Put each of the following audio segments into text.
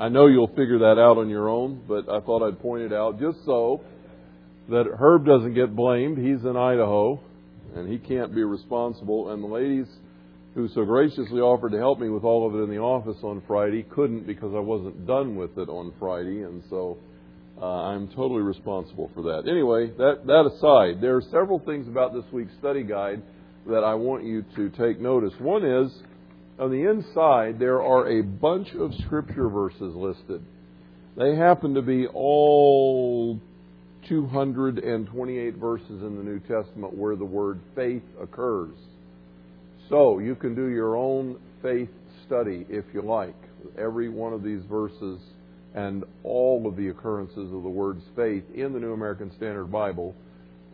I know you'll figure that out on your own, but I thought I'd point it out just so that Herb doesn't get blamed. He's in Idaho, and he can't be responsible. And the ladies who so graciously offered to help me with all of it in the office on Friday couldn't because I wasn't done with it on Friday, and so uh, I'm totally responsible for that. Anyway, that, that aside, there are several things about this week's study guide that I want you to take notice. One is, on the inside, there are a bunch of scripture verses listed. They happen to be all 228 verses in the New Testament where the word faith occurs. So you can do your own faith study if you like. Every one of these verses and all of the occurrences of the words faith in the New American Standard Bible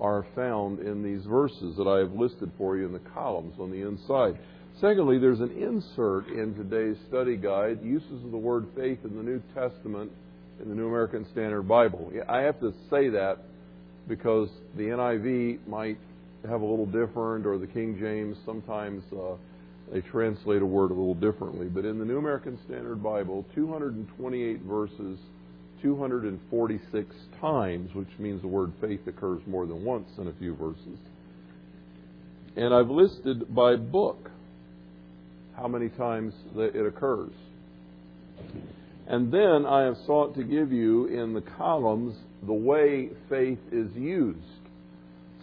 are found in these verses that I have listed for you in the columns on the inside. Secondly, there's an insert in today's study guide, uses of the word faith in the New Testament in the New American Standard Bible. I have to say that because the NIV might have a little different, or the King James, sometimes uh, they translate a word a little differently. But in the New American Standard Bible, 228 verses, 246 times, which means the word faith occurs more than once in a few verses. And I've listed by book how many times that it occurs. And then I have sought to give you in the columns the way faith is used.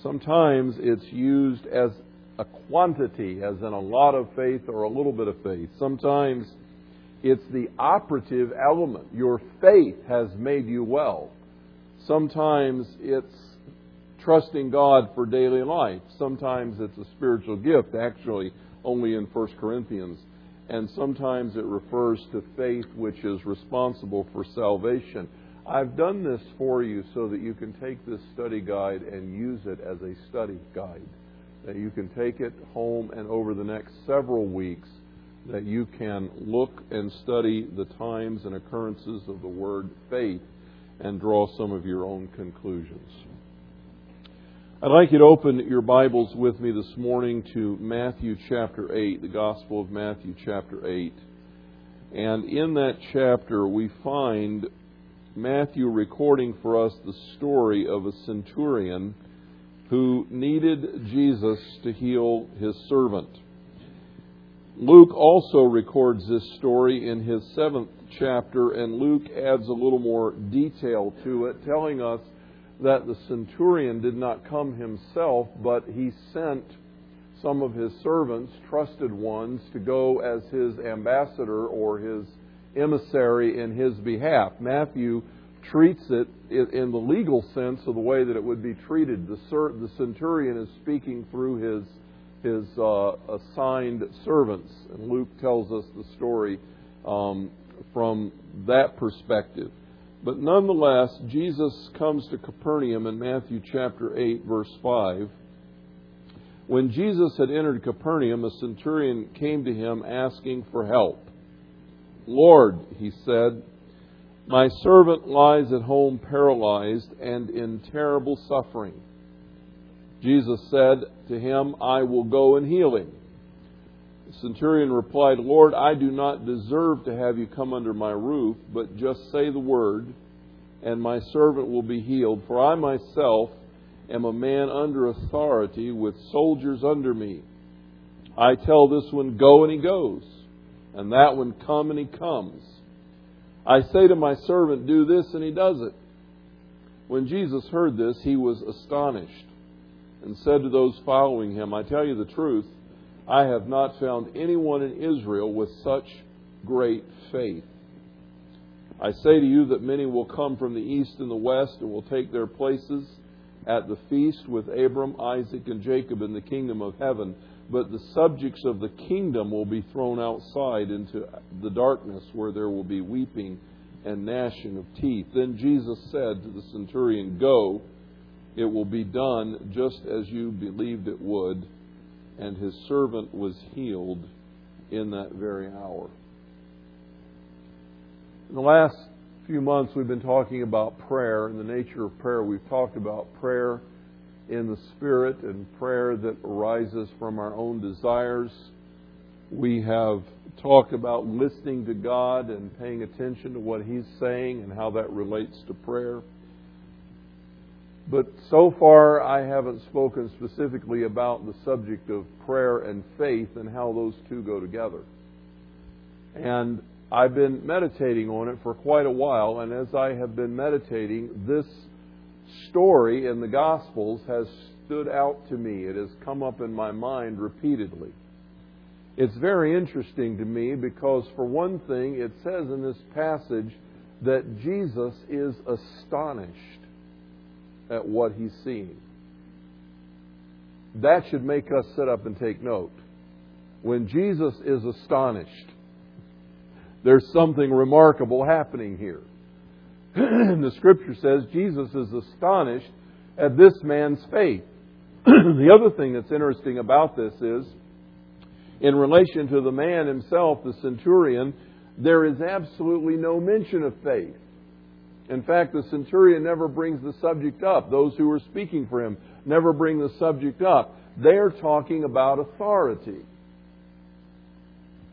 Sometimes it's used as a quantity, as in a lot of faith or a little bit of faith. Sometimes it's the operative element. Your faith has made you well. Sometimes it's trusting God for daily life. Sometimes it's a spiritual gift, actually, only in 1 Corinthians. And sometimes it refers to faith which is responsible for salvation. I've done this for you so that you can take this study guide and use it as a study guide. That you can take it home and over the next several weeks that you can look and study the times and occurrences of the word faith and draw some of your own conclusions. I'd like you to open your Bibles with me this morning to Matthew chapter 8, the Gospel of Matthew chapter 8. And in that chapter, we find Matthew recording for us the story of a centurion who needed Jesus to heal his servant. Luke also records this story in his seventh chapter, and Luke adds a little more detail to it, telling us that the centurion did not come himself, but he sent some of his servants, trusted ones, to go as his ambassador or his emissary in his behalf. Matthew treats it in the legal sense of the way that it would be treated. The, centurion is speaking through his his uh, assigned servants, and Luke tells us the story um, from that perspective. But nonetheless, Jesus comes to Capernaum in Matthew chapter 8, verse 5. When Jesus had entered Capernaum, a centurion came to him asking for help. Lord, he said, my servant lies at home paralyzed and in terrible suffering. Jesus said to him, I will go and heal him. Centurion replied, Lord, I do not deserve to have you come under my roof, but just say the word, and my servant will be healed. For I myself am a man under authority with soldiers under me. I tell this one, go, and he goes, and that one, come, and he comes. I say to my servant, do this, and he does it. When Jesus heard this, he was astonished and said to those following him, I tell you the truth, I have not found anyone in Israel with such great faith. I say to you that many will come from the east and the west and will take their places at the feast with Abram, Isaac, and Jacob in the kingdom of heaven but the subjects of the kingdom will be thrown outside into the darkness where there will be weeping and gnashing of teeth. Then Jesus said to the centurion, Go, it will be done just as you believed it would. And his servant was healed in that very hour. In the last few months, we've been talking about prayer and the nature of prayer. We've talked about prayer in the Spirit and prayer that arises from our own desires We have talked about listening to God and paying attention to what He's saying and how that relates to prayer. But so far, I haven't spoken specifically about the subject of prayer and faith and how those two go together. And I've been meditating on it for quite a while, and as I have been meditating, this story in the Gospels has stood out to me. It has come up in my mind repeatedly. It's very interesting to me because, for one thing, it says in this passage that Jesus is astonished at what he's seeing. That should make us sit up and take note. When Jesus is astonished, there's something remarkable happening here. the scripture says Jesus is astonished at this man's faith. the other thing that's interesting about this is, in relation to the man himself, the centurion, there is absolutely no mention of faith. In fact, the centurion never brings the subject up. Those who are speaking for him never bring the subject up. They're talking about authority.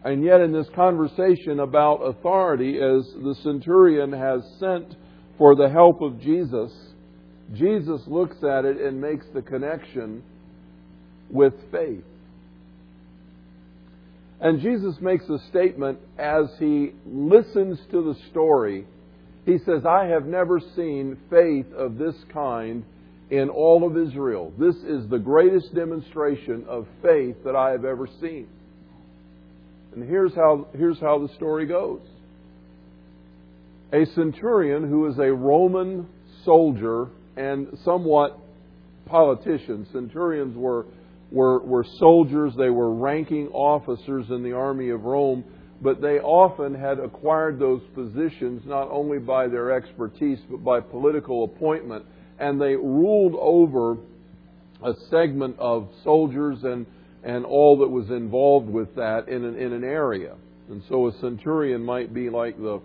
And yet, in this conversation about authority, as the centurion has sent for the help of Jesus, Jesus looks at it and makes the connection with faith. And Jesus makes a statement as he listens to the story. He says, I have never seen faith of this kind in all of Israel. This is the greatest demonstration of faith that I have ever seen. And here's how, here's how the story goes a centurion who is a Roman soldier and somewhat politician. Centurions were, were, were soldiers, they were ranking officers in the army of Rome, but they often had acquired those positions not only by their expertise but by political appointment. And they ruled over a segment of soldiers and, and all that was involved with that in an, in an area. And so a centurion might be like the,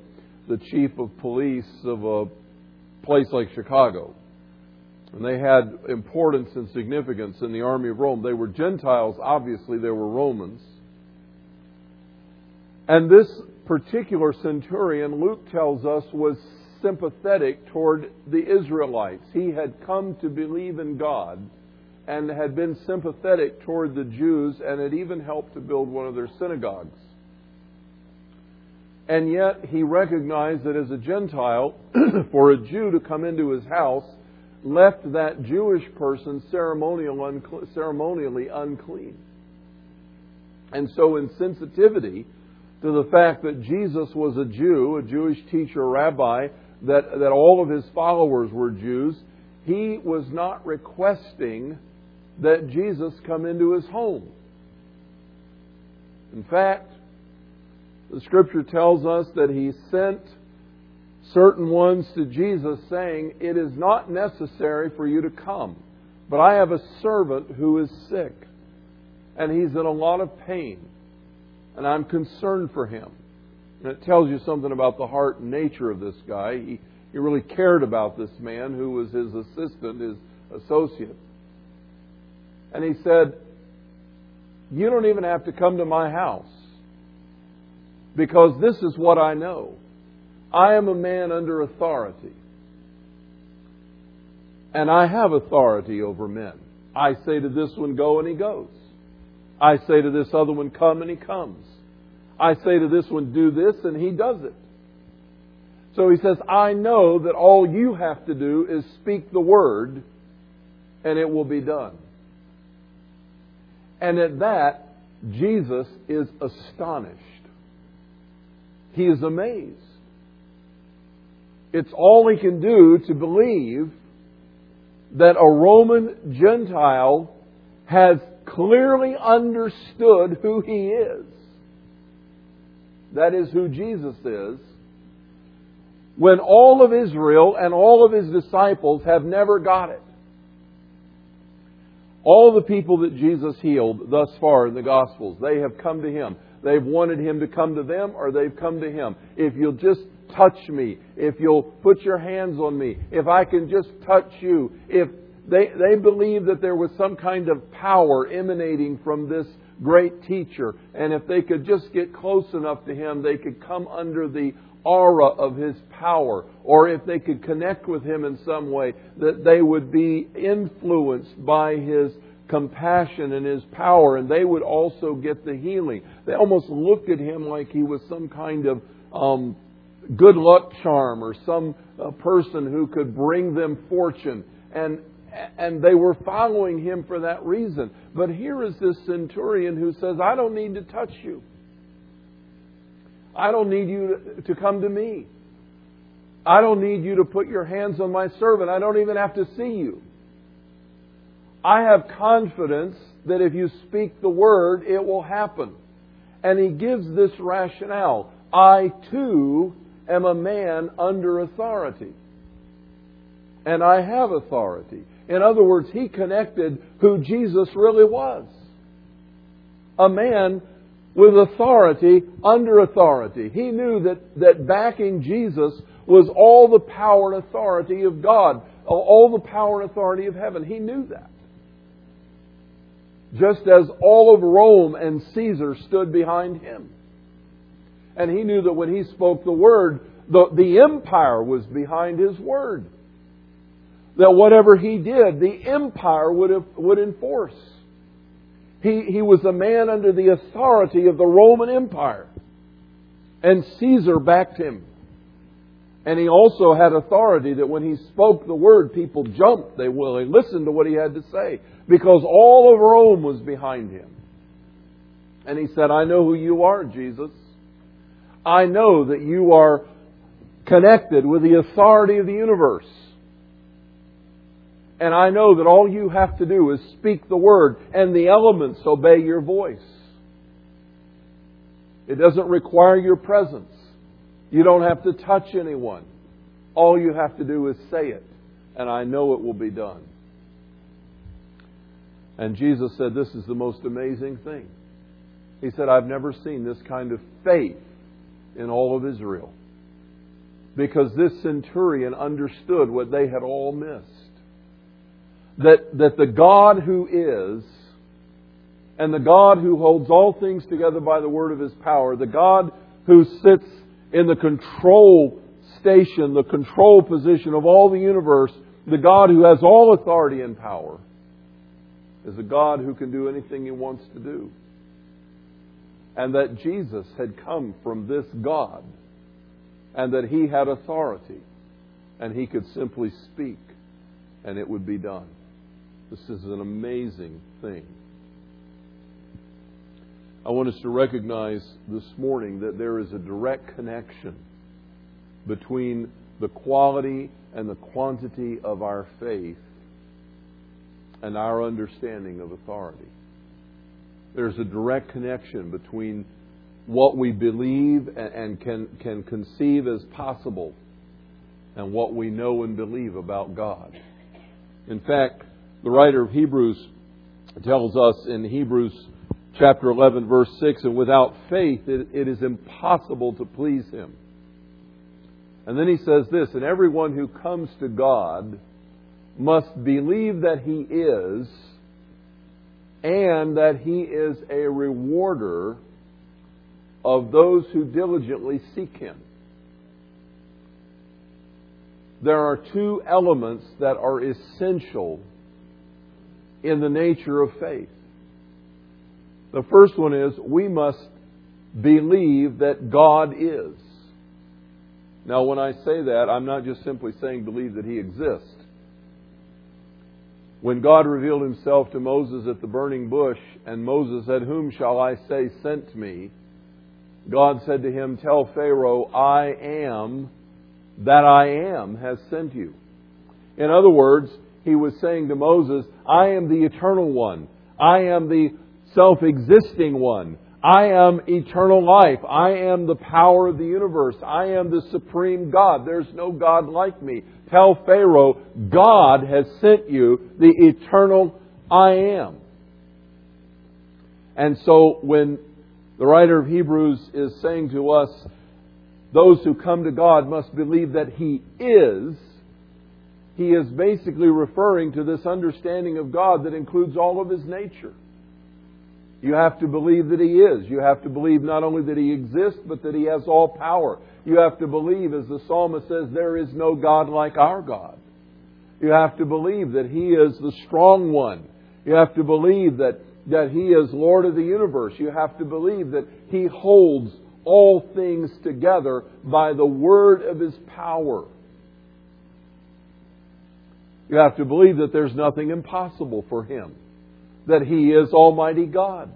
the chief of police of a place like Chicago. And they had importance and significance in the army of Rome. They were Gentiles, obviously, they were Romans. And this particular centurion, Luke tells us, was sympathetic toward the Israelites. He had come to believe in God and had been sympathetic toward the Jews and had even helped to build one of their synagogues. And yet he recognized that as a Gentile, for a Jew to come into his house left that Jewish person ceremonially unclean. And so, in sensitivity to the fact that Jesus was a Jew, a Jewish teacher, rabbi, that, that all of his followers were Jews, he was not requesting that Jesus come into his home. In fact, the scripture tells us that he sent certain ones to Jesus saying, It is not necessary for you to come, but I have a servant who is sick, and he's in a lot of pain, and I'm concerned for him. And it tells you something about the heart and nature of this guy. He, he really cared about this man who was his assistant, his associate. And he said, You don't even have to come to my house because this is what I know. I am a man under authority. And I have authority over men. I say to this one, go, and he goes. I say to this other one, come, and he comes. I say to this one, do this, and he does it. So he says, I know that all you have to do is speak the word, and it will be done. And at that, Jesus is astonished. He is amazed. It's all he can do to believe that a Roman Gentile has clearly understood who he is. That is who Jesus is. When all of Israel and all of his disciples have never got it. All the people that Jesus healed thus far in the Gospels, they have come to him. They've wanted him to come to them or they've come to him. If you'll just touch me, if you'll put your hands on me, if I can just touch you, if they, they believed that there was some kind of power emanating from this great teacher. And if they could just get close enough to him, they could come under the aura of his power. Or if they could connect with him in some way, that they would be influenced by his compassion and his power, and they would also get the healing. They almost looked at him like he was some kind of um, good luck charm or some uh, person who could bring them fortune. And and they were following him for that reason. But here is this centurion who says, I don't need to touch you. I don't need you to come to me. I don't need you to put your hands on my servant. I don't even have to see you. I have confidence that if you speak the word, it will happen. And he gives this rationale. I too am a man under authority. And I have authority. In other words, he connected who Jesus really was. A man with authority under authority. He knew that, that backing Jesus was all the power and authority of God, all the power and authority of heaven. He knew that. Just as all of Rome and Caesar stood behind him. And he knew that when he spoke the word, the, the empire was behind his word that whatever he did, the empire would, have, would enforce. He, he was a man under the authority of the Roman Empire. And Caesar backed him. And he also had authority that when he spoke the word, people jumped. They will. They listened to what he had to say. Because all of Rome was behind him. And he said, I know who you are, Jesus. I know that you are connected with the authority of the universe. And I know that all you have to do is speak the word, and the elements obey your voice. It doesn't require your presence. You don't have to touch anyone. All you have to do is say it, and I know it will be done. And Jesus said, This is the most amazing thing. He said, I've never seen this kind of faith in all of Israel. Because this centurion understood what they had all missed that, that the God who is, and the God who holds all things together by the word of his power, the God who sits in the control station, the control position of all the universe, the God who has all authority and power, is a God who can do anything he wants to do. And that Jesus had come from this God, and that he had authority, and he could simply speak, and it would be done. This is an amazing thing. I want us to recognize this morning that there is a direct connection between the quality and the quantity of our faith and our understanding of authority. There's a direct connection between what we believe and can, can conceive as possible and what we know and believe about God. In fact, the writer of Hebrews tells us in Hebrews chapter 11, verse 6, and without faith it, it is impossible to please him. And then he says this, and everyone who comes to God must believe that he is, and that he is a rewarder of those who diligently seek him. There are two elements that are essential in the nature of faith. The first one is we must believe that God is. Now, when I say that, I'm not just simply saying believe that He exists. When God revealed Himself to Moses at the burning bush, and Moses said, Whom shall I say sent me? God said to him, Tell Pharaoh, I am that I am has sent you. In other words, he was saying to Moses, I am the eternal one. I am the self existing one. I am eternal life. I am the power of the universe. I am the supreme God. There's no God like me. Tell Pharaoh, God has sent you the eternal I am. And so when the writer of Hebrews is saying to us, those who come to God must believe that He is, he is basically referring to this understanding of God that includes all of his nature. You have to believe that He is. You have to believe not only that He exists, but that He has all power. You have to believe, as the psalmist says, there is no God like our God. You have to believe that He is the strong one. You have to believe that, that He is Lord of the universe. You have to believe that He holds all things together by the word of His power. You have to believe that there's nothing impossible for Him, that He is Almighty God.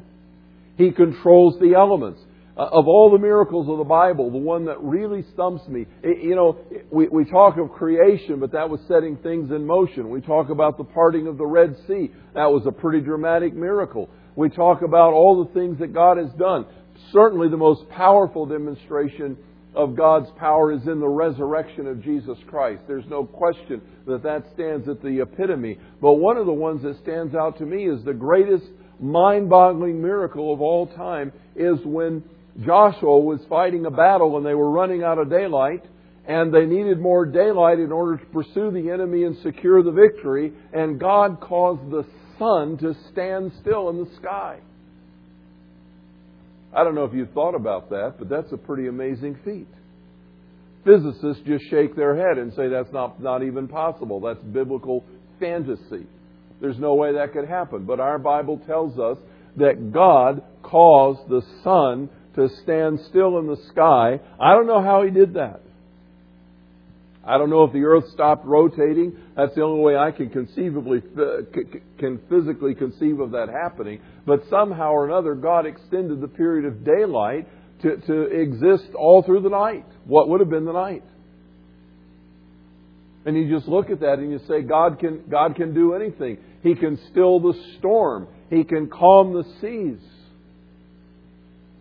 He controls the elements. Uh, of all the miracles of the Bible, the one that really stumps me, it, you know, we, we talk of creation, but that was setting things in motion. We talk about the parting of the Red Sea. That was a pretty dramatic miracle. We talk about all the things that God has done. Certainly the most powerful demonstration of God's power is in the resurrection of Jesus Christ. There's no question that that stands at the epitome. But one of the ones that stands out to me is the greatest mind boggling miracle of all time is when Joshua was fighting a battle and they were running out of daylight and they needed more daylight in order to pursue the enemy and secure the victory and God caused the sun to stand still in the sky. I don't know if you've thought about that, but that's a pretty amazing feat. Physicists just shake their head and say that's not, not even possible. That's biblical fantasy. There's no way that could happen. But our Bible tells us that God caused the sun to stand still in the sky. I don't know how he did that. I don't know if the earth stopped rotating. That's the only way I can conceivably uh, can physically conceive of that happening. But somehow or another, God extended the period of daylight to, to exist all through the night. What would have been the night? And you just look at that and you say, God can, God can do anything. He can still the storm. He can calm the seas.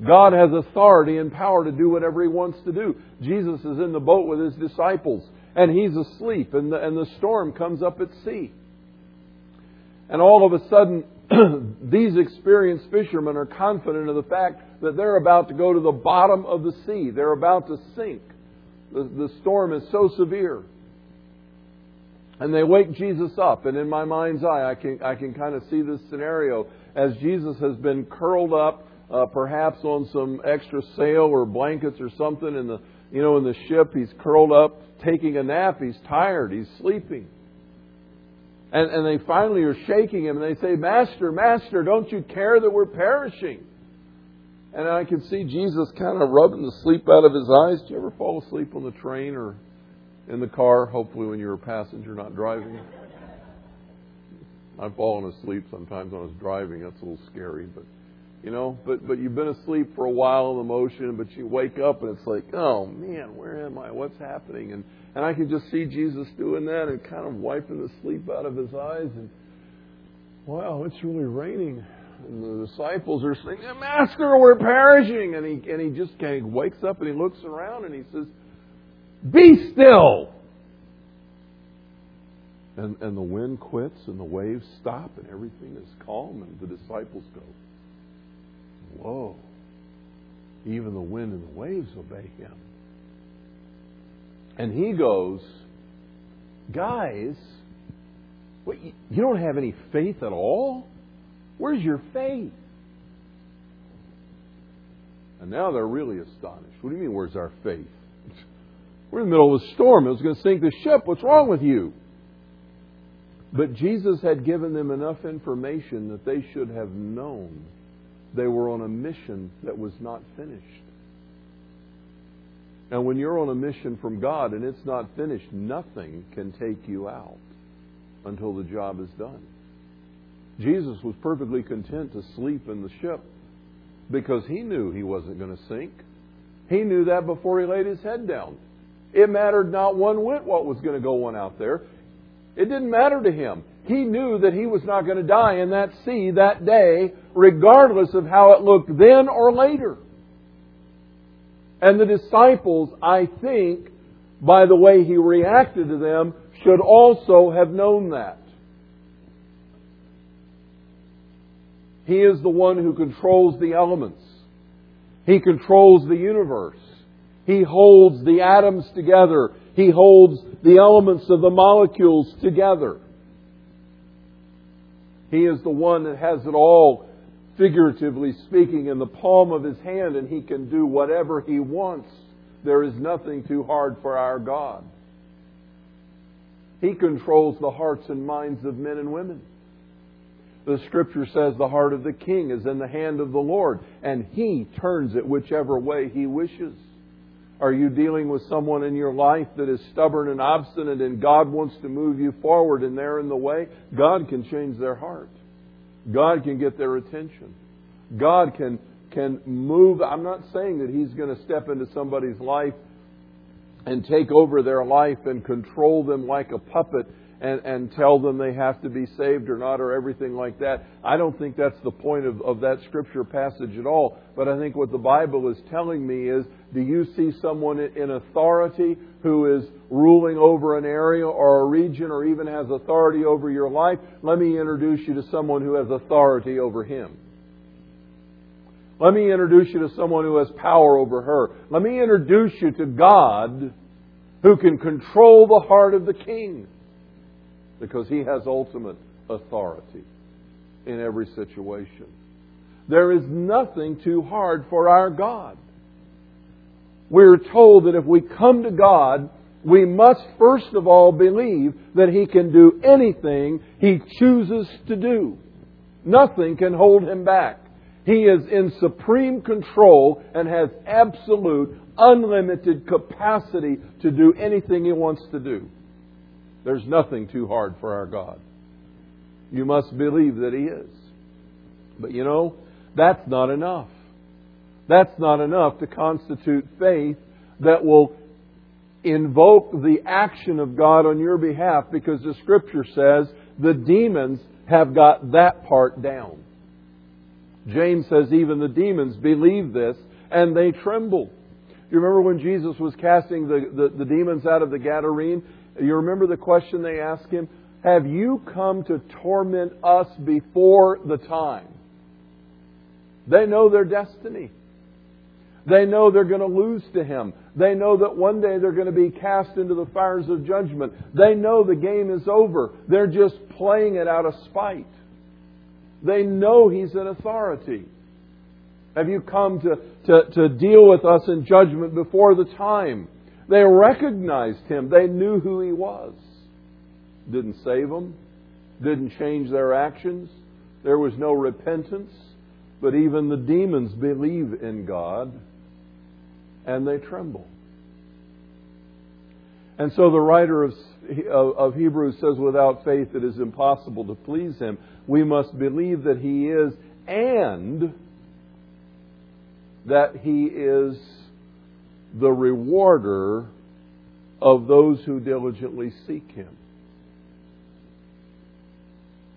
God has authority and power to do whatever He wants to do. Jesus is in the boat with His disciples, and He's asleep, and the, and the storm comes up at sea. And all of a sudden, these experienced fishermen are confident of the fact that they're about to go to the bottom of the sea. They're about to sink. The, the storm is so severe. And they wake Jesus up, and in my mind's eye, I can, I can kind of see this scenario as Jesus has been curled up uh, perhaps on some extra sail or blankets or something in the you know in the ship. He's curled up, taking a nap. He's tired. He's sleeping. And, and they finally are shaking him and they say, Master, Master, don't you care that we're perishing? And I can see Jesus kind of rubbing the sleep out of his eyes. Do you ever fall asleep on the train or in the car? Hopefully, when you're a passenger, not driving. I've fallen asleep sometimes when I was driving. That's a little scary, but you know, but but you've been asleep for a while in the motion, but you wake up and it's like, oh man, where am I? What's happening? And and I can just see Jesus doing that and kind of wiping the sleep out of his eyes and wow, it's really raining. And the disciples are saying, Master, we're perishing. And he and he just kind of wakes up and he looks around and he says, Be still. And, and the wind quits and the waves stop and everything is calm and the disciples go, Whoa. Even the wind and the waves obey him. And he goes, Guys, what, you don't have any faith at all? Where's your faith? And now they're really astonished. What do you mean, where's our faith? We're in the middle of a storm. It was going to sink the ship. What's wrong with you? But Jesus had given them enough information that they should have known they were on a mission that was not finished. And when you're on a mission from God and it's not finished, nothing can take you out until the job is done. Jesus was perfectly content to sleep in the ship because he knew he wasn't going to sink. He knew that before he laid his head down. It mattered not one whit what was going to go on out there. It didn't matter to him. He knew that he was not going to die in that sea that day, regardless of how it looked then or later. And the disciples, I think, by the way he reacted to them, should also have known that. He is the one who controls the elements. He controls the universe. He holds the atoms together. He holds the elements of the molecules together. He is the one that has it all figuratively speaking, in the palm of his hand and he can do whatever he wants. There is nothing too hard for our God. He controls the hearts and minds of men and women. The scripture says the heart of the king is in the hand of the Lord, and he turns it whichever way he wishes. Are you dealing with someone in your life that is stubborn and obstinate and God wants to move you forward and they're in the way? God can change their heart. God can get their attention. God can, can move. I'm not saying that He's going to step into somebody's life and take over their life and control them like a puppet and, and tell them they have to be saved or not or everything like that. I don't think that's the point of, of that scripture passage at all. But I think what the Bible is telling me is do you see someone in authority who is ruling over an area or a region or even has authority over your life? Let me introduce you to someone who has authority over him. Let me introduce you to someone who has power over her. Let me introduce you to God who can control the heart of the king because he has ultimate authority in every situation. There is nothing too hard for our God. We're told that if we come to God, we must first of all believe that He can do anything He chooses to do. Nothing can hold Him back. He is in supreme control and has absolute, unlimited capacity to do anything He wants to do. There's nothing too hard for our God. You must believe that He is. But you know, that's not enough. That's not enough to constitute faith that will invoke the action of God on your behalf because the Scripture says the demons have got that part down. James says even the demons believe this and they tremble. You remember when Jesus was casting the, the, the demons out of the Gadarene? You remember the question they asked him? Have you come to torment us before the time? They know their destiny. They know they're going to lose to him. They know that one day they're going to be cast into the fires of judgment. They know the game is over. They're just playing it out of spite. They know he's an authority. Have you come to, to, to deal with us in judgment before the time? They recognized him. They knew who he was. Didn't save them. Didn't change their actions. There was no repentance. But even the demons believe in God and they tremble. And so the writer of, of, Hebrews says, without faith it is impossible to please him. We must believe that he is and that he is the rewarder of those who diligently seek him.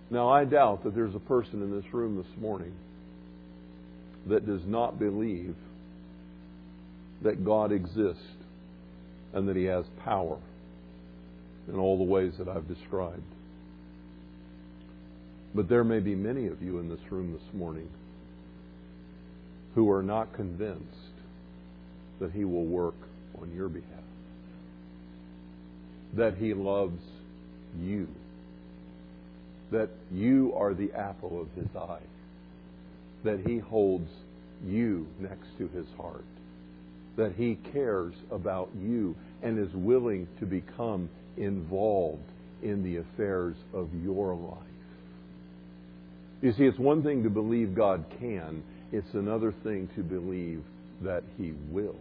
Now, I doubt that there's a person in this room this morning that does not believe that God exists and that He has power in all the ways that I've described. But there may be many of you in this room this morning who are not convinced that He will work on your behalf, that He loves you, that you are the apple of His eye, that He holds you next to His heart. That He cares about you and is willing to become involved in the affairs of your life. You see, it's one thing to believe God can, it's another thing to believe that He will.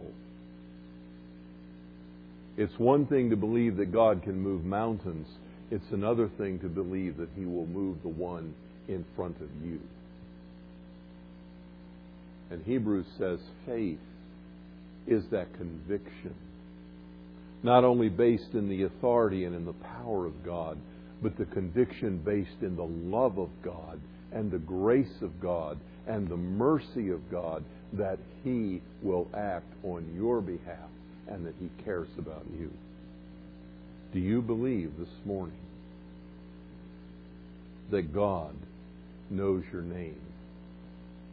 It's one thing to believe that God can move mountains. It's another thing to believe that He will move the one in front of you. And Hebrews says faith is that conviction. Not only based in the authority and in the power of God, but the conviction based in the love of God and the grace of God and the mercy of God that He will act on your behalf and that He cares about you. Do you believe this morning that God knows your name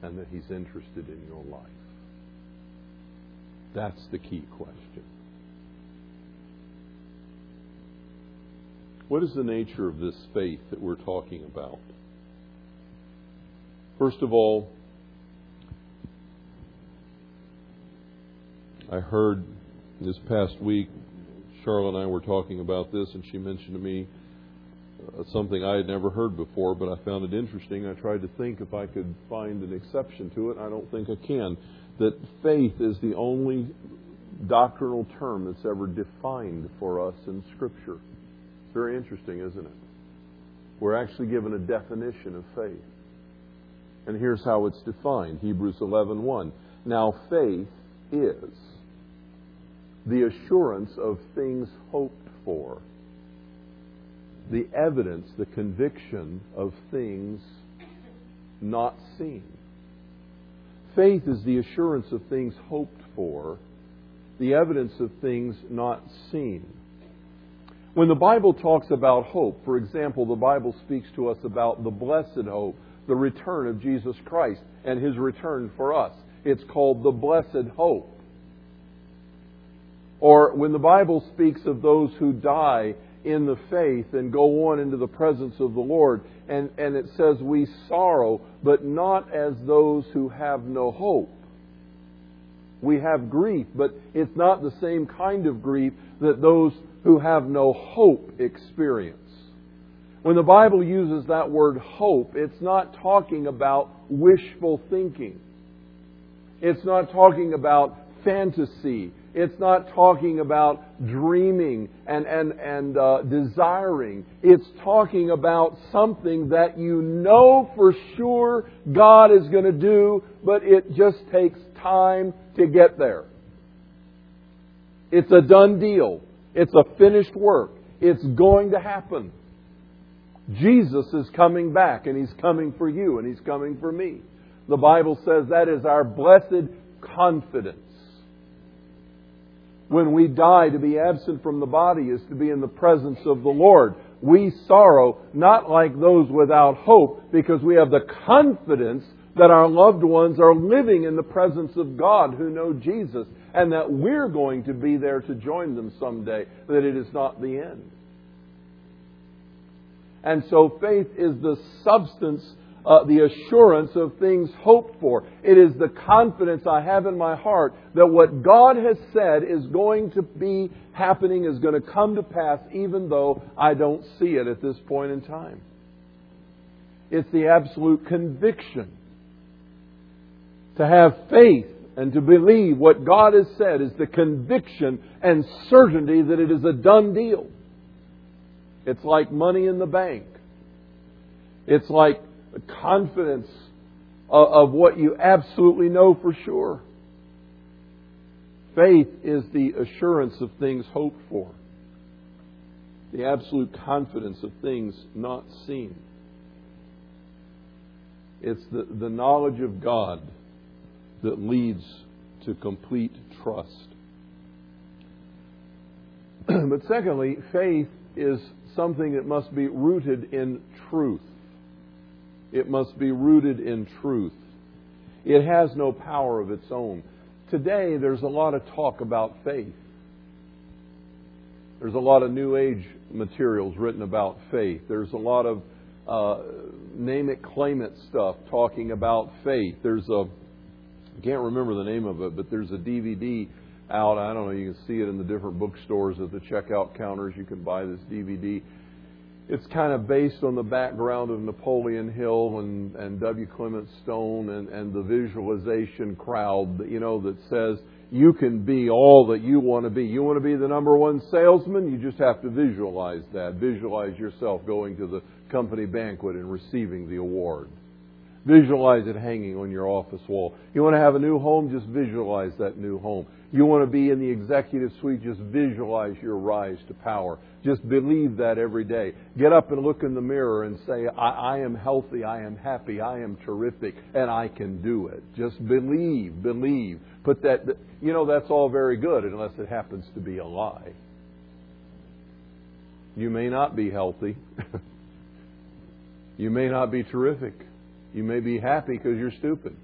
and that He's interested in your life? That's the key question. What is the nature of this faith that we're talking about? First of all, I heard this past week, Charlotte and I were talking about this, and she mentioned to me uh, something I had never heard before, but I found it interesting. I tried to think if I could find an exception to it. I don't think I can. That faith is the only doctrinal term that's ever defined for us in Scripture. It's very interesting, isn't it? We're actually given a definition of faith. And here's how it's defined Hebrews 11 1. Now, faith is the assurance of things hoped for, the evidence, the conviction of things not seen. Faith is the assurance of things hoped for, the evidence of things not seen. When the Bible talks about hope, for example, the Bible speaks to us about the blessed hope, the return of Jesus Christ and his return for us. It's called the blessed hope. Or when the Bible speaks of those who die in the faith and go on into the presence of the Lord, and, and it says we sorrow, but not as those who have no hope. We have grief, but it's not the same kind of grief that those who have no hope experience. When the Bible uses that word hope, it's not talking about wishful thinking. It's not talking about fantasy. It's not talking about dreaming and, and, and uh, desiring. It's talking about something that you know for sure God is going to do, but it just takes time to get there. It's a done deal. It's a finished work. It's going to happen. Jesus is coming back, and He's coming for you, and He's coming for me. The Bible says that is our blessed confidence when we die, to be absent from the body is to be in the presence of the Lord. We sorrow not like those without hope because we have the confidence that our loved ones are living in the presence of God who know Jesus and that we're going to be there to join them someday, that it is not the end. And so faith is the substance uh, the assurance of things hoped for. It is the confidence I have in my heart that what God has said is going to be happening, is going to come to pass, even though I don't see it at this point in time. It's the absolute conviction. To have faith and to believe what God has said is the conviction and certainty that it is a done deal. It's like money in the bank. It's like confidence of, of what you absolutely know for sure. Faith is the assurance of things hoped for, the absolute confidence of things not seen. It's the, the knowledge of God that leads to complete trust. but secondly, faith is something that must be rooted in truth. It must be rooted in truth. It has no power of its own. Today, there's a lot of talk about faith. There's a lot of New Age materials written about faith. There's a lot of uh, name it, claim it stuff talking about faith. There's a, I can't remember the name of it, but there's a DVD out. I don't know, you can see it in the different bookstores at the checkout counters. You can buy this DVD it's kind of based on the background of Napoleon Hill and, and W. Clement Stone and, and the visualization crowd, you know, that says you can be all that you want to be. You want to be the number one salesman? You just have to visualize that. Visualize yourself going to the company banquet and receiving the award. Visualize it hanging on your office wall. You want to have a new home? Just visualize that new home. You want to be in the executive suite? Just visualize your rise to power. Just believe that every day. Get up and look in the mirror and say, I, I am healthy, I am happy, I am terrific, and I can do it. Just believe, believe. Put that, you know, that's all very good unless it happens to be a lie. You may not be healthy. you may not be terrific. You may be happy because you're stupid.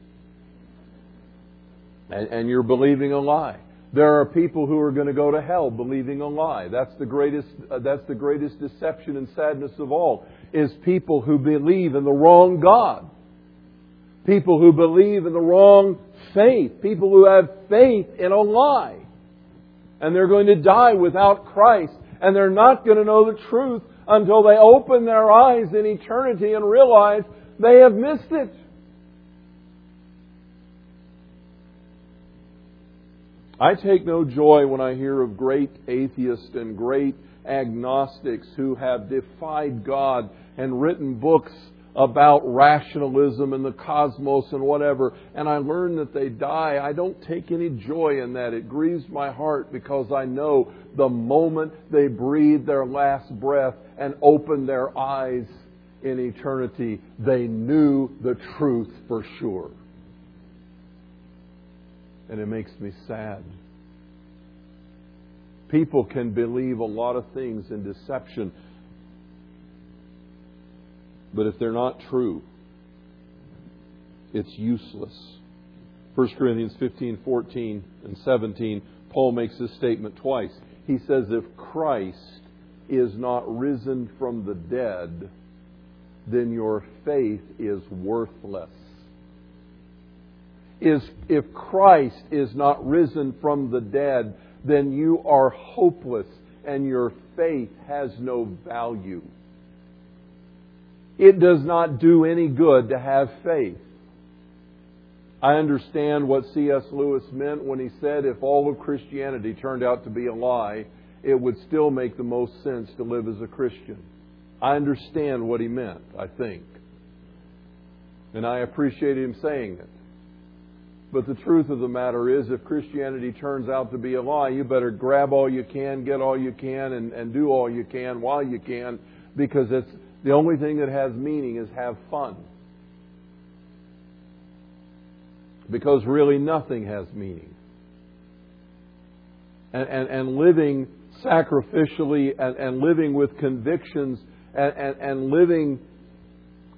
And, and you're believing a lie. There are people who are going to go to hell believing a lie. That's the greatest, uh, that's the greatest deception and sadness of all, is people who believe in the wrong God. People who believe in the wrong faith. People who have faith in a lie. And they're going to die without Christ. And they're not going to know the truth until they open their eyes in eternity and realize they have missed it. I take no joy when I hear of great atheists and great agnostics who have defied God and written books about rationalism and the cosmos and whatever, and I learn that they die, I don't take any joy in that. It grieves my heart because I know the moment they breathe their last breath and open their eyes in eternity, they knew the truth for sure. And it makes me sad. People can believe a lot of things in deception but if they're not true, it's useless. 1 Corinthians 15, 14, and 17, Paul makes this statement twice. He says, If Christ is not risen from the dead, then your faith is worthless. Is, if Christ is not risen from the dead, then you are hopeless and your faith has no value. It does not do any good to have faith. I understand what C.S. Lewis meant when he said if all of Christianity turned out to be a lie, it would still make the most sense to live as a Christian. I understand what he meant, I think. And I appreciate him saying it. But the truth of the matter is, if Christianity turns out to be a lie, you better grab all you can, get all you can, and, and do all you can while you can, because it's the only thing that has meaning is have fun. Because really nothing has meaning. And, and, and living sacrificially and, and, living with convictions and, and, and living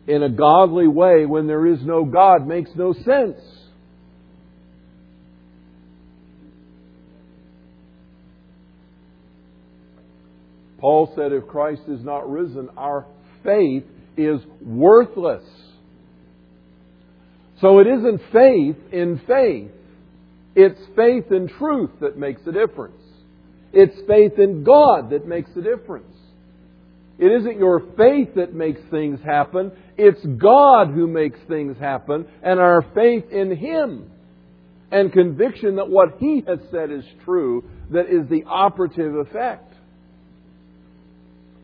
in a godly way when there is no God makes no sense. Paul said, if Christ is not risen, our faith is worthless. So it isn't faith in faith. It's faith in truth that makes a difference. It's faith in God that makes a difference. It isn't your faith that makes things happen. It's God who makes things happen and our faith in Him and conviction that what He has said is true that is the operative effect.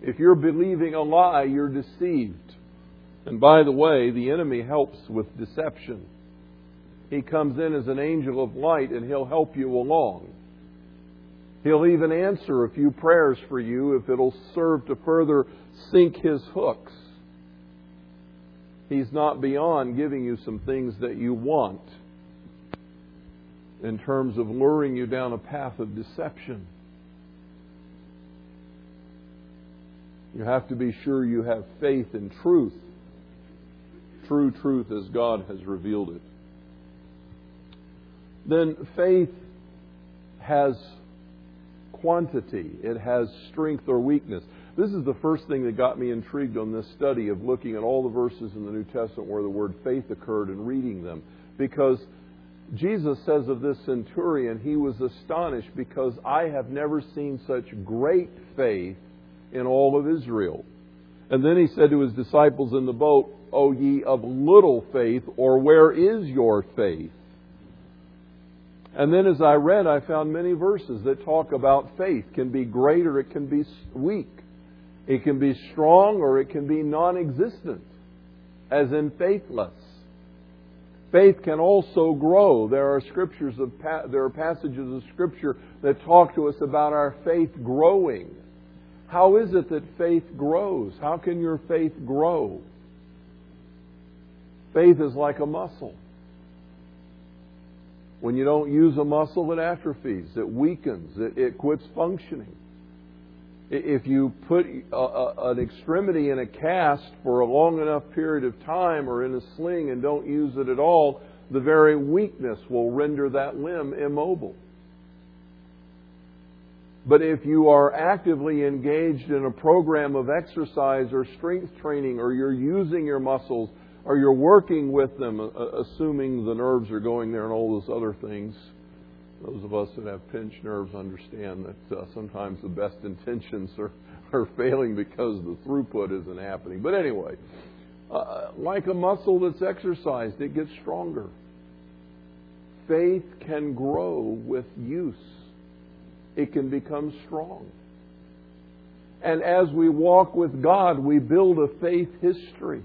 If you're believing a lie, you're deceived. And by the way, the enemy helps with deception. He comes in as an angel of light and he'll help you along. He'll even answer a few prayers for you if it'll serve to further sink his hooks. He's not beyond giving you some things that you want in terms of luring you down a path of deception. You have to be sure you have faith in truth. True truth as God has revealed it. Then faith has quantity, it has strength or weakness. This is the first thing that got me intrigued on this study of looking at all the verses in the New Testament where the word faith occurred and reading them. Because Jesus says of this centurion, he was astonished because I have never seen such great faith in all of Israel. And then he said to his disciples in the boat, O ye of little faith, or where is your faith? And then as I read, I found many verses that talk about faith can be great or it can be weak. It can be strong or it can be non existent, as in faithless. Faith can also grow. There are scriptures of there are passages of scripture that talk to us about our faith growing. How is it that faith grows? How can your faith grow? Faith is like a muscle. When you don't use a muscle, it atrophies, it weakens, it, it quits functioning. If you put a, a, an extremity in a cast for a long enough period of time or in a sling and don't use it at all, the very weakness will render that limb immobile. But if you are actively engaged in a program of exercise or strength training or you're using your muscles or you're working with them, uh, assuming the nerves are going there and all those other things. Those of us that have pinched nerves understand that uh, sometimes the best intentions are, are failing because the throughput isn't happening. But anyway, uh, like a muscle that's exercised, it gets stronger. Faith can grow with use, it can become strong. And as we walk with God, we build a faith history.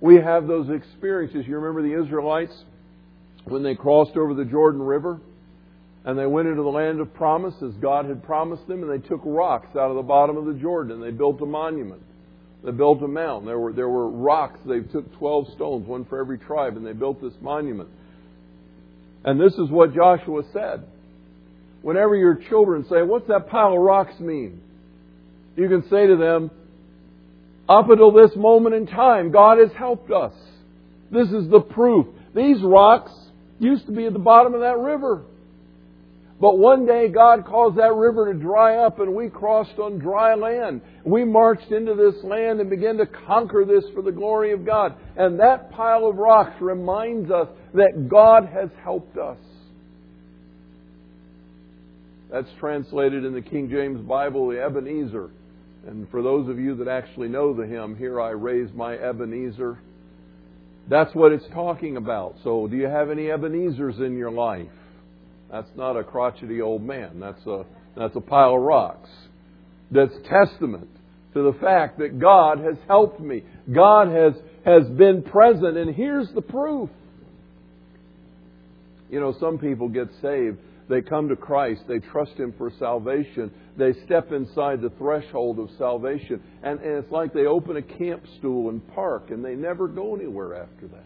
We have those experiences. You remember the Israelites when they crossed over the Jordan River and they went into the land of promise as God had promised them, and they took rocks out of the bottom of the Jordan and they built a monument. They built a mountain. There were, there were rocks. They took 12 stones, one for every tribe, and they built this monument. And this is what Joshua said. Whenever your children say, What's that pile of rocks mean? You can say to them, Up until this moment in time, God has helped us. This is the proof. These rocks used to be at the bottom of that river. But one day God caused that river to dry up and we crossed on dry land. We marched into this land and began to conquer this for the glory of God. And that pile of rocks reminds us that God has helped us. That's translated in the King James Bible, the Ebenezer. And for those of you that actually know the hymn, Here I Raise My Ebenezer, that's what it's talking about. So, do you have any Ebenezers in your life? That's not a crotchety old man. That's a, that's a pile of rocks. That's testament to the fact that God has helped me. God has, has been present, and here's the proof. You know, some people get saved. They come to Christ. They trust Him for salvation. They step inside the threshold of salvation. And, and it's like they open a camp stool and park, and they never go anywhere after that.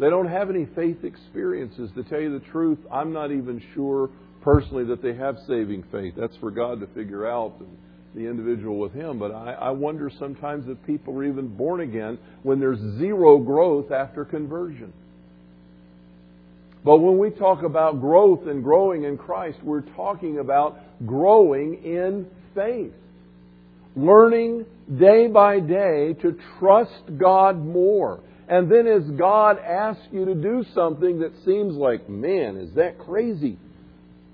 They don't have any faith experiences. To tell you the truth, I'm not even sure personally that they have saving faith. That's for God to figure out and the individual with Him. But I, I wonder sometimes if people are even born again when there's zero growth after conversion. But when we talk about growth and growing in Christ, we're talking about growing in faith. Learning day by day to trust God more and then as God asks you to do something that seems like, man, is that crazy?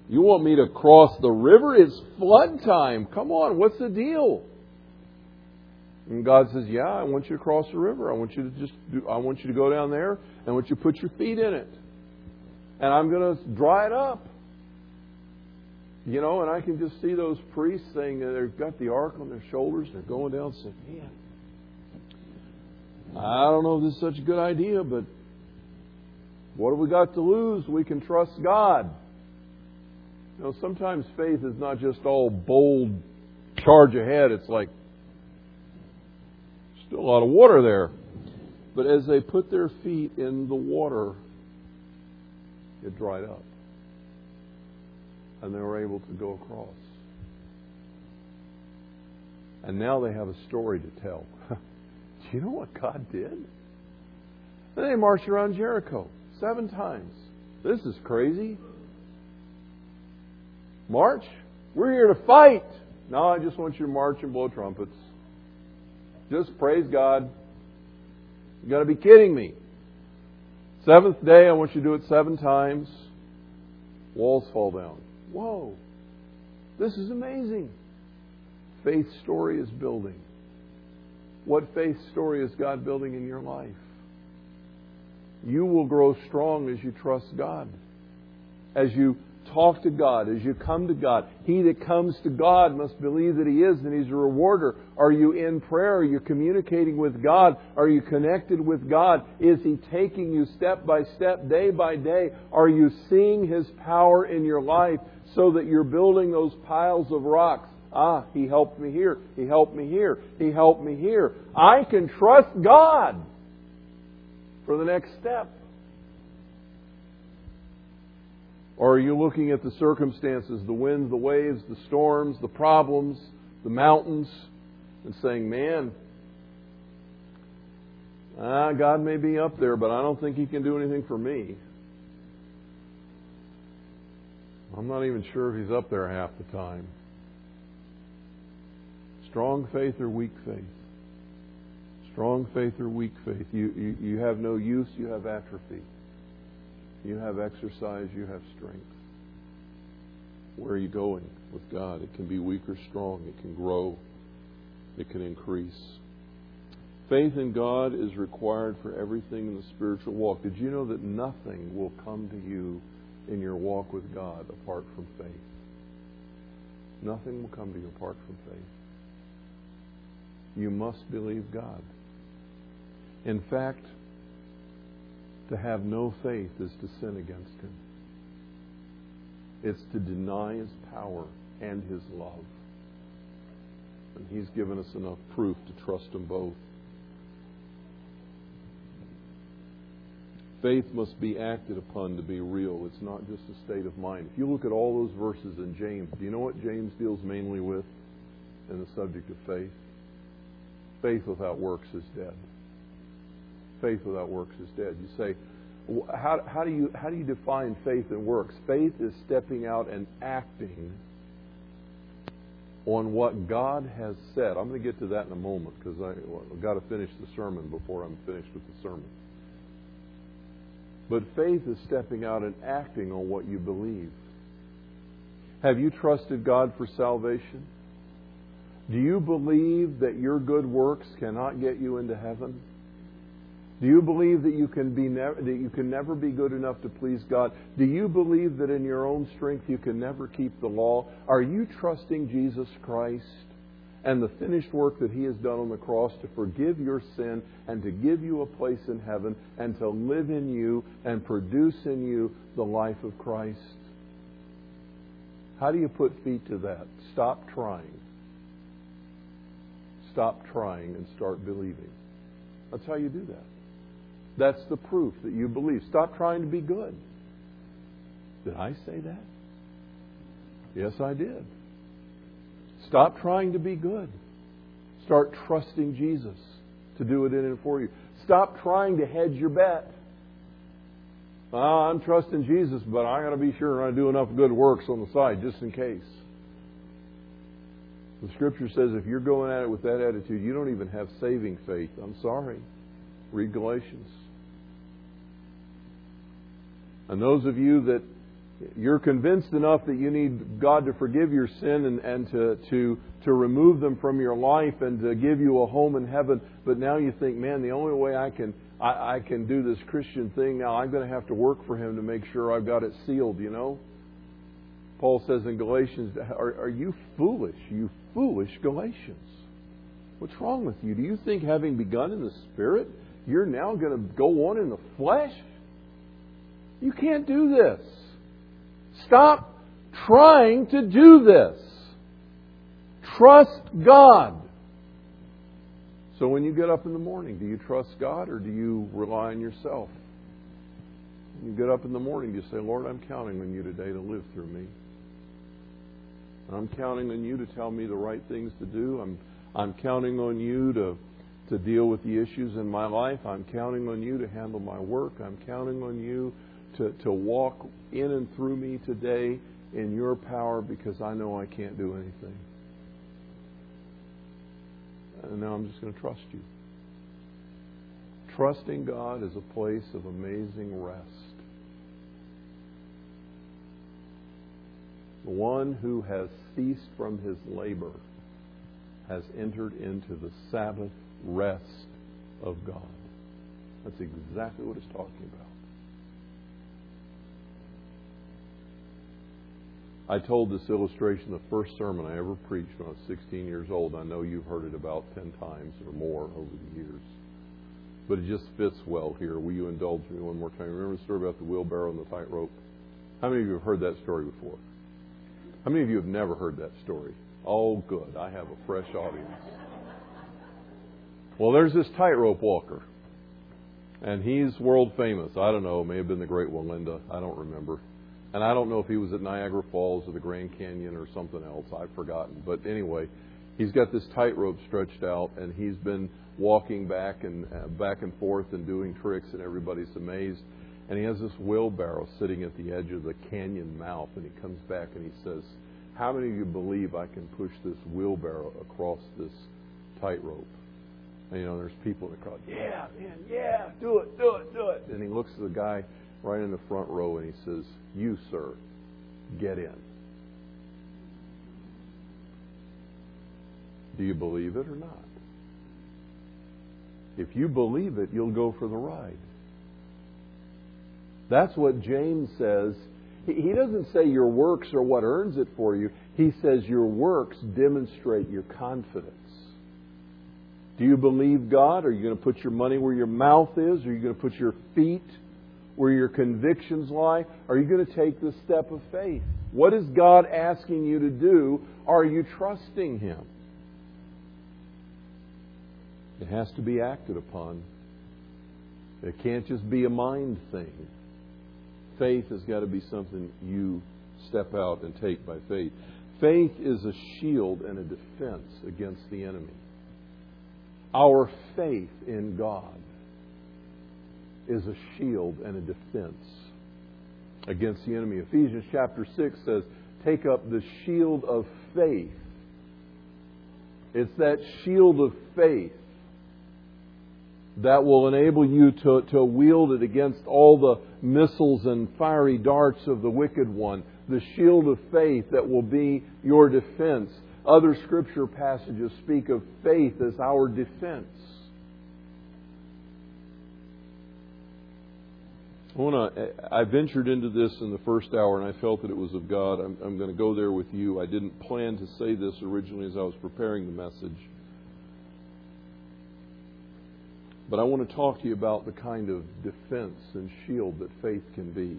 You want me to cross the river? It's flood time. Come on, what's the deal? And God says, Yeah, I want you to cross the river. I want you to just do, I want you to go down there and I want you to put your feet in it. And I'm going to dry it up. You know, and I can just see those priests saying they've got the ark on their shoulders, they're going down saying, Man, I don't know if this is such a good idea, but what have we got to lose? We can trust God. You know, sometimes faith is not just all bold, charge ahead. It's like still a lot of water there. But as they put their feet in the water, it dried up. And they were able to go across. And now they have a story to tell. Do you know what God did? Then they marched around Jericho seven times. This is crazy. March? We're here to fight. No, I just want you to march and blow trumpets. Just praise God. You got to be kidding me. Seventh day, I want you to do it seven times. Walls fall down. Whoa. This is amazing. Faith story is building. What faith story is God building in your life? You will grow strong as you trust God. As you talk to God, as you come to God. He that comes to God must believe that He is and He's a rewarder. Are you in prayer? Are you communicating with God? Are you connected with God? Is He taking you step by step, day by day? Are you seeing His power in your life so that you're building those piles of rocks Ah, He helped me here. He helped me here. He helped me here. I can trust God for the next step. Or are you looking at the circumstances, the winds, the waves, the storms, the problems, the mountains, and saying, man, ah, God may be up there, but I don't think He can do anything for me. I'm not even sure if He's up there half the time. Strong faith or weak faith? Strong faith or weak faith? You, you, you have no use, you have atrophy. You have exercise, you have strength. Where are you going with God? It can be weak or strong, it can grow, it can increase. Faith in God is required for everything in the spiritual walk. Did you know that nothing will come to you in your walk with God apart from faith? Nothing will come to you apart from faith. You must believe God. In fact, to have no faith is to sin against Him. It's to deny His power and His love. And He's given us enough proof to trust Him both. Faith must be acted upon to be real. It's not just a state of mind. If you look at all those verses in James, do you know what James deals mainly with in the subject of faith? Faith without works is dead. Faith without works is dead. You say, how, how, do you, how do you define faith and works? Faith is stepping out and acting on what God has said. I'm going to get to that in a moment because I've got to finish the sermon before I'm finished with the sermon. But faith is stepping out and acting on what you believe. Have you trusted God for salvation? Do you believe that your good works cannot get you into heaven? Do you believe that you can be that you can never be good enough to please God? Do you believe that in your own strength you can never keep the law? Are you trusting Jesus Christ and the finished work that he has done on the cross to forgive your sin and to give you a place in heaven and to live in you and produce in you the life of Christ? How do you put feet to that? Stop trying. Stop trying and start believing. That's how you do that. That's the proof that you believe. Stop trying to be good. Did I say that? Yes, I did. Stop trying to be good. Start trusting Jesus to do it in and for you. Stop trying to hedge your bet. Oh, I'm trusting Jesus, but I got to be sure I do enough good works on the side just in case. The Scripture says if you're going at it with that attitude, you don't even have saving faith. I'm sorry. Read Galatians. And those of you that you're convinced enough that you need God to forgive your sin and, and to, to, to remove them from your life and to give you a home in heaven, but now you think, man, the only way I can I, I can do this Christian thing now, I'm going to have to work for Him to make sure I've got it sealed, you know? Paul says in Galatians, are, are you foolish, you foolish Galatians? What's wrong with you? Do you think having begun in the Spirit, you're now going to go on in the flesh? You can't do this. Stop trying to do this. Trust God. So when you get up in the morning, do you trust God or do you rely on yourself? You get up in the morning, you say, Lord, I'm counting on you today to live through me? I'm counting on you to tell me the right things to do. I'm, I'm counting on you to, to deal with the issues in my life. I'm counting on you to handle my work. I'm counting on you to, to walk in and through me today in your power because I know I can't do anything. And now I'm just going to trust you. Trusting God is a place of amazing rest. The one who has ceased from his labor has entered into the Sabbath rest of God. That's exactly what it's talking about. I told this illustration the first sermon I ever preached when I was 16 years old. I know you've heard it about 10 times or more over the years. But it just fits well here. Will you indulge me one more time? Remember the story about the wheelbarrow and the tightrope? How many of you have heard that story before? How many of you have never heard that story? Oh, good. I have a fresh audience. Well, there's this tightrope walker. And he's world famous. I don't know, may have been the great Wallenda. I don't remember. And I don't know if he was at Niagara Falls or the Grand Canyon or something else. I've forgotten. But anyway, he's got this tightrope stretched out, and he's been walking back and uh, back and forth and doing tricks, and everybody's amazed. And he has this wheelbarrow sitting at the edge of the canyon mouth, and he comes back and he says, "How many of you believe I can push this wheelbarrow across this tightrope?" And, you know, there's people in the crowd, yeah, man, yeah, do it, do it, do it. And he looks at the guy right in the front row and he says, You, sir, get in. Do you believe it or not? If you believe it, you'll go for the ride. That's what James says. He doesn't say your works are what earns it for you. He says your works demonstrate your confidence. Do you believe God? Are you going to put your money where your mouth is? Are you going to put your feet where your convictions lie? Are you going to take the step of faith? What is God asking you to do? Are you trusting Him? It has to be acted upon. It can't just be a mind thing. Faith has got to be something you step out and take by faith. Faith is a shield and a defense against the enemy. Our faith in God is a shield and a defense against the enemy. Ephesians chapter 6 says, Take up the shield of faith. It's that shield of faith that will enable you to, to wield it against all the missiles and fiery darts of the wicked one. The shield of faith that will be your defense. Other scripture passages speak of faith as our defense. I, wanna, I ventured into this in the first hour and I felt that it was of God. I'm, I'm going to go there with you. I didn't plan to say this originally as I was preparing the message. But I want to talk to you about the kind of defense and shield that faith can be.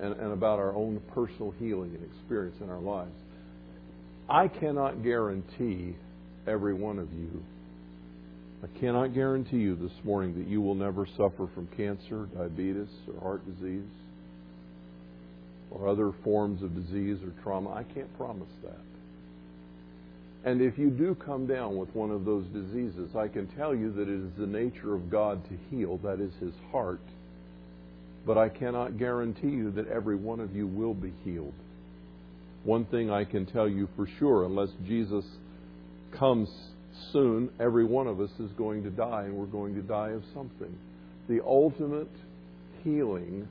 And, and, about our own personal healing and experience in our lives. I cannot guarantee every one of you, I cannot guarantee you this morning that you will never suffer from cancer, diabetes, or heart disease, or other forms of disease or trauma. I can't promise that. And if you do come down with one of those diseases, I can tell you that it is the nature of God to heal. That is His heart. But I cannot guarantee you that every one of you will be healed. One thing I can tell you for sure, unless Jesus comes soon, every one of us is going to die, and we're going to die of something. The ultimate healing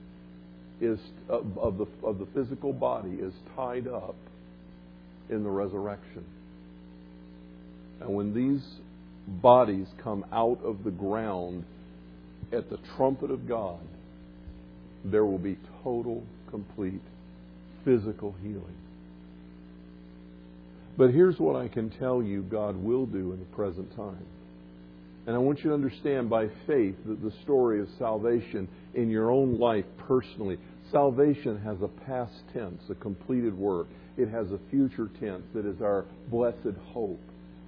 is of, of the, of the physical body is tied up in the resurrection. And when these bodies come out of the ground at the trumpet of God, there will be total, complete physical healing. But here's what I can tell you God will do in the present time. And I want you to understand by faith that the story of salvation in your own life personally, salvation has a past tense, a completed work. It has a future tense that is our blessed hope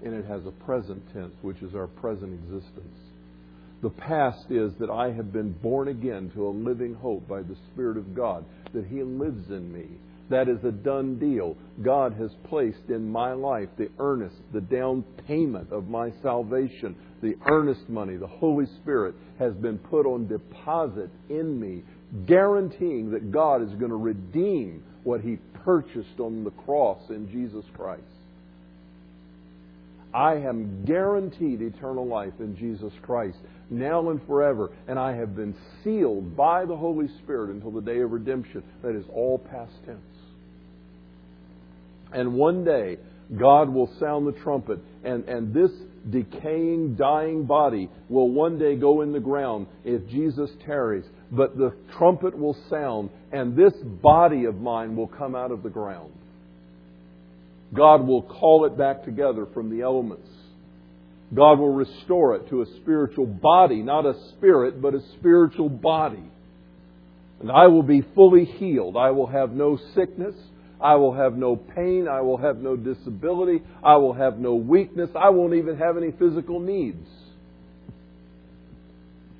and it has a present tense, which is our present existence. The past is that I have been born again to a living hope by the Spirit of God, that He lives in me. That is a done deal. God has placed in my life the earnest, the down payment of my salvation, the earnest money. The Holy Spirit has been put on deposit in me, guaranteeing that God is going to redeem what He purchased on the cross in Jesus Christ. I am guaranteed eternal life in Jesus Christ, now and forever. And I have been sealed by the Holy Spirit until the day of redemption. That is all past tense. And one day, God will sound the trumpet, and, and this decaying, dying body will one day go in the ground if Jesus tarries. But the trumpet will sound, and this body of mine will come out of the ground. God will call it back together from the elements. God will restore it to a spiritual body, not a spirit, but a spiritual body. And I will be fully healed. I will have no sickness. I will have no pain. I will have no disability. I will have no weakness. I won't even have any physical needs.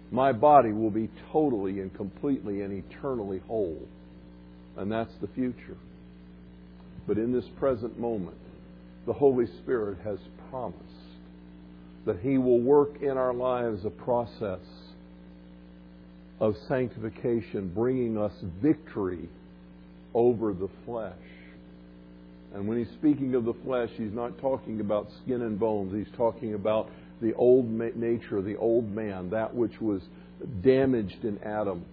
My body will be totally and completely and eternally whole. And that's the future. But in this present moment, the Holy Spirit has promised that He will work in our lives a process of sanctification, bringing us victory over the flesh And when he's speaking of the flesh, he's not talking about skin and bones. He's talking about the old nature, the old man, that which was damaged in Adam.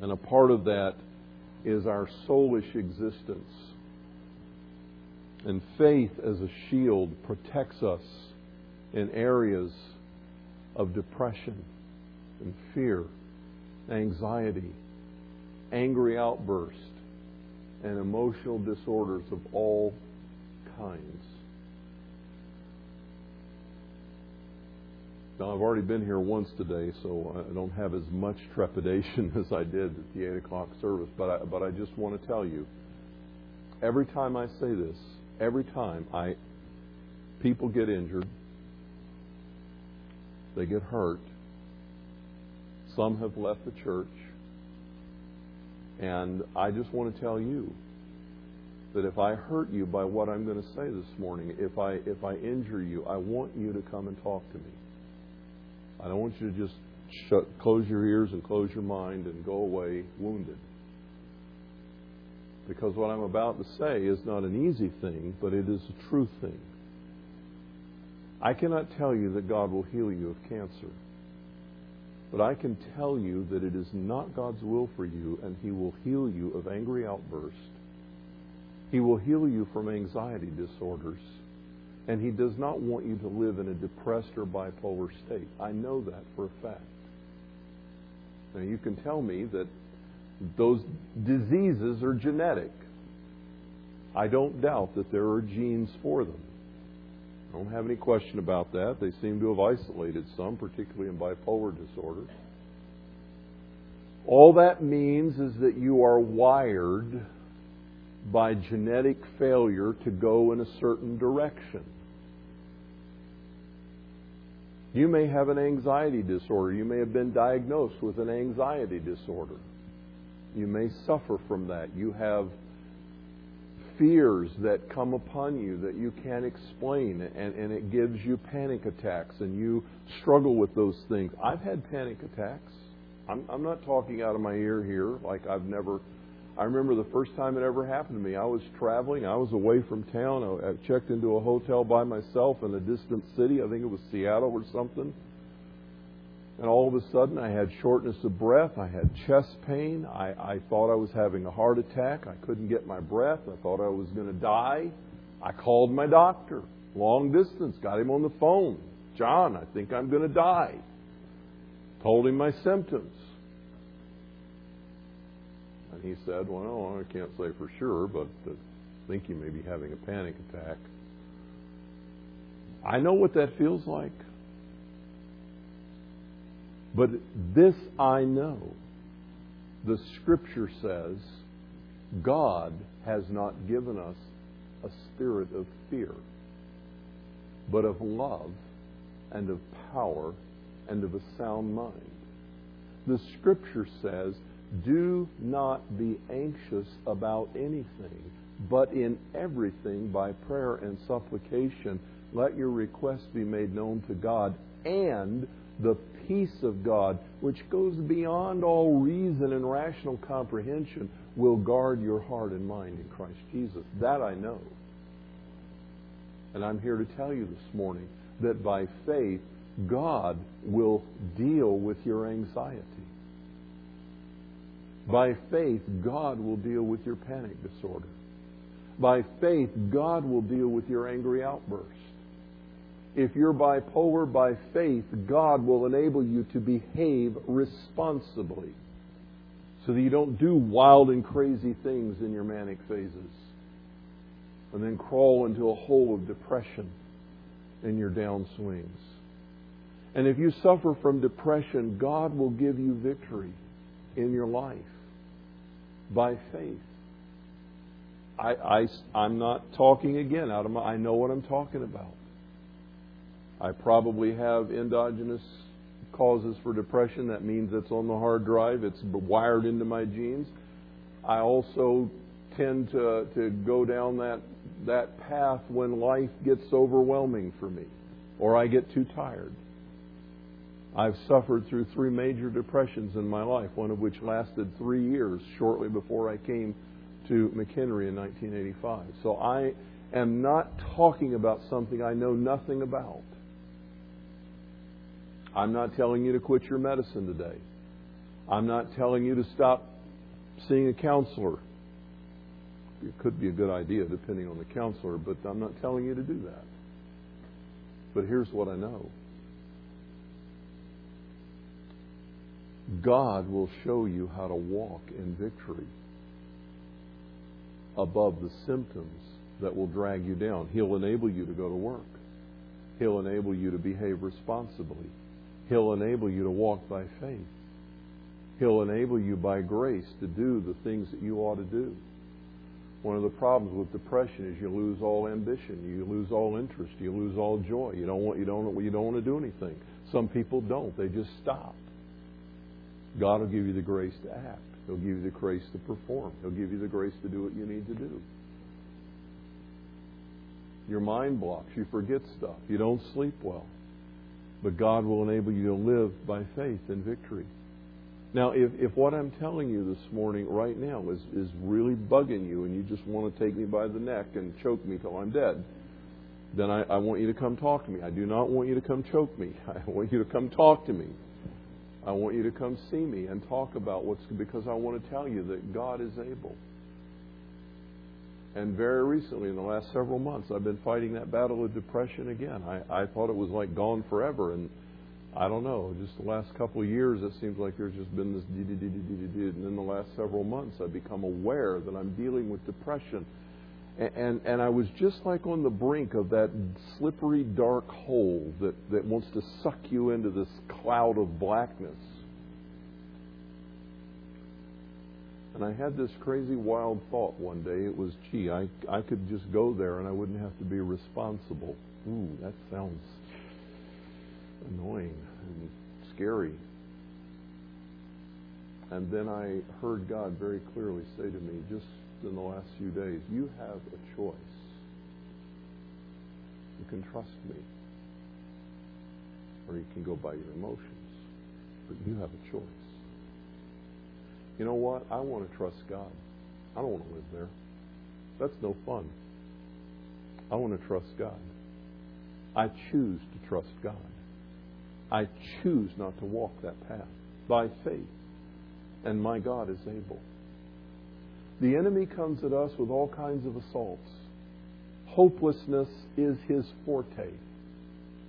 And a part of that is our soulish existence. And faith as a shield protects us in areas of depression and fear, anxiety, angry outburst, and emotional disorders of all kinds. Now, I've already been here once today, so I don't have as much trepidation as I did at the 8 o'clock service, but I, but I just want to tell you every time I say this, every time I people get injured, they get hurt, some have left the church, and I just want to tell you that if I hurt you by what I'm going to say this morning, if I if I injure you, I want you to come and talk to me. I don't want you to just shut, close your ears and close your mind and go away wounded. Because what I'm about to say is not an easy thing, but it is a true thing. I cannot tell you that God will heal you of cancer. But I can tell you that it is not God's will for you, and He will heal you of angry outbursts. He will heal you from anxiety disorders. And He does not want you to live in a depressed or bipolar state. I know that for a fact. Now, you can tell me that those diseases are genetic. I don't doubt that there are genes for them. I don't have any question about that. They seem to have isolated some, particularly in bipolar disorder. All that means is that you are wired by genetic failure to go in a certain direction. You may have an anxiety disorder. You may have been diagnosed with an anxiety disorder. You may suffer from that. You have fears that come upon you that you can't explain, and, and it gives you panic attacks, and you struggle with those things. I've had panic attacks. I'm, I'm not talking out of my ear here, like I've never. I remember the first time it ever happened to me. I was traveling. I was away from town. I, I checked into a hotel by myself in a distant city. I think it was Seattle or something and all of a sudden, I had shortness of breath. I had chest pain. I, I thought I was having a heart attack. I couldn't get my breath. I thought I was going to die. I called my doctor, long distance, got him on the phone. John, I think I'm going to die. Told him my symptoms. And he said, Well, I can't say for sure, but I think you may be having a panic attack. I know what that feels like. But this I know. The Scripture says God has not given us a spirit of fear, but of love and of power and of a sound mind. The Scripture says, Do not be anxious about anything, but in everything by prayer and supplication, let your requests be made known to God, and the peace of God, which goes beyond all reason and rational comprehension, will guard your heart and mind in Christ Jesus. That I know. And I'm here to tell you this morning that by faith, God will deal with your anxiety. By faith, God will deal with your panic disorder. By faith, God will deal with your angry outbursts if you're bipolar by faith, God will enable you to behave responsibly so that you don't do wild and crazy things in your manic phases and then crawl into a hole of depression in your downswings. And if you suffer from depression, God will give you victory in your life by faith. I, I, I'm not talking again out of my, I know what I'm talking about. I probably have endogenous causes for depression. That means it's on the hard drive, it's wired into my genes. I also tend to, to go down that, that path when life gets overwhelming for me or I get too tired. I've suffered through three major depressions in my life, one of which lasted three years shortly before I came to McHenry in 1985. So I am not talking about something I know nothing about. I'm not telling you to quit your medicine today. I'm not telling you to stop seeing a counselor. It could be a good idea depending on the counselor, but I'm not telling you to do that. But here's what I know God will show you how to walk in victory above the symptoms that will drag you down. He'll enable you to go to work. He'll enable you to behave responsibly. He'll enable you to walk by faith. He'll enable you by grace to do the things that you ought to do. One of the problems with depression is you lose all ambition, you lose all interest, you lose all joy. You don't want you don't you don't want to do anything. Some people don't; they just stop. God will give you the grace to act. He'll give you the grace to perform. He'll give you the grace to do what you need to do. Your mind blocks. You forget stuff. You don't sleep well. But God will enable you to live by faith in victory. Now, if, if what I'm telling you this morning, right now, is, is really bugging you and you just want to take me by the neck and choke me till I'm dead, then I, I want you to come talk to me. I do not want you to come choke me. I want you to come talk to me. I want you to come see me and talk about what's because I want to tell you that God is able. And very recently, in the last several months, I've been fighting that battle of depression again. I, I thought it was like gone forever, and I don't know. Just the last couple of years, it seems like there's just been this. And in the last several months, I've become aware that I'm dealing with depression. And, and, and I was just like on the brink of that slippery, dark hole that, that wants to suck you into this cloud of blackness. And I had this crazy, wild thought one day. It was, gee, I, I could just go there and I wouldn't have to be responsible. Ooh, that sounds annoying and scary. And then I heard God very clearly say to me, just in the last few days, you have a choice. You can trust me, or you can go by your emotions. But you have a choice. You know what? I want to trust God. I don't want to live there. That's no fun. I want to trust God. I choose to trust God. I choose not to walk that path by faith. And my God is able. The enemy comes at us with all kinds of assaults. Hopelessness is his forte.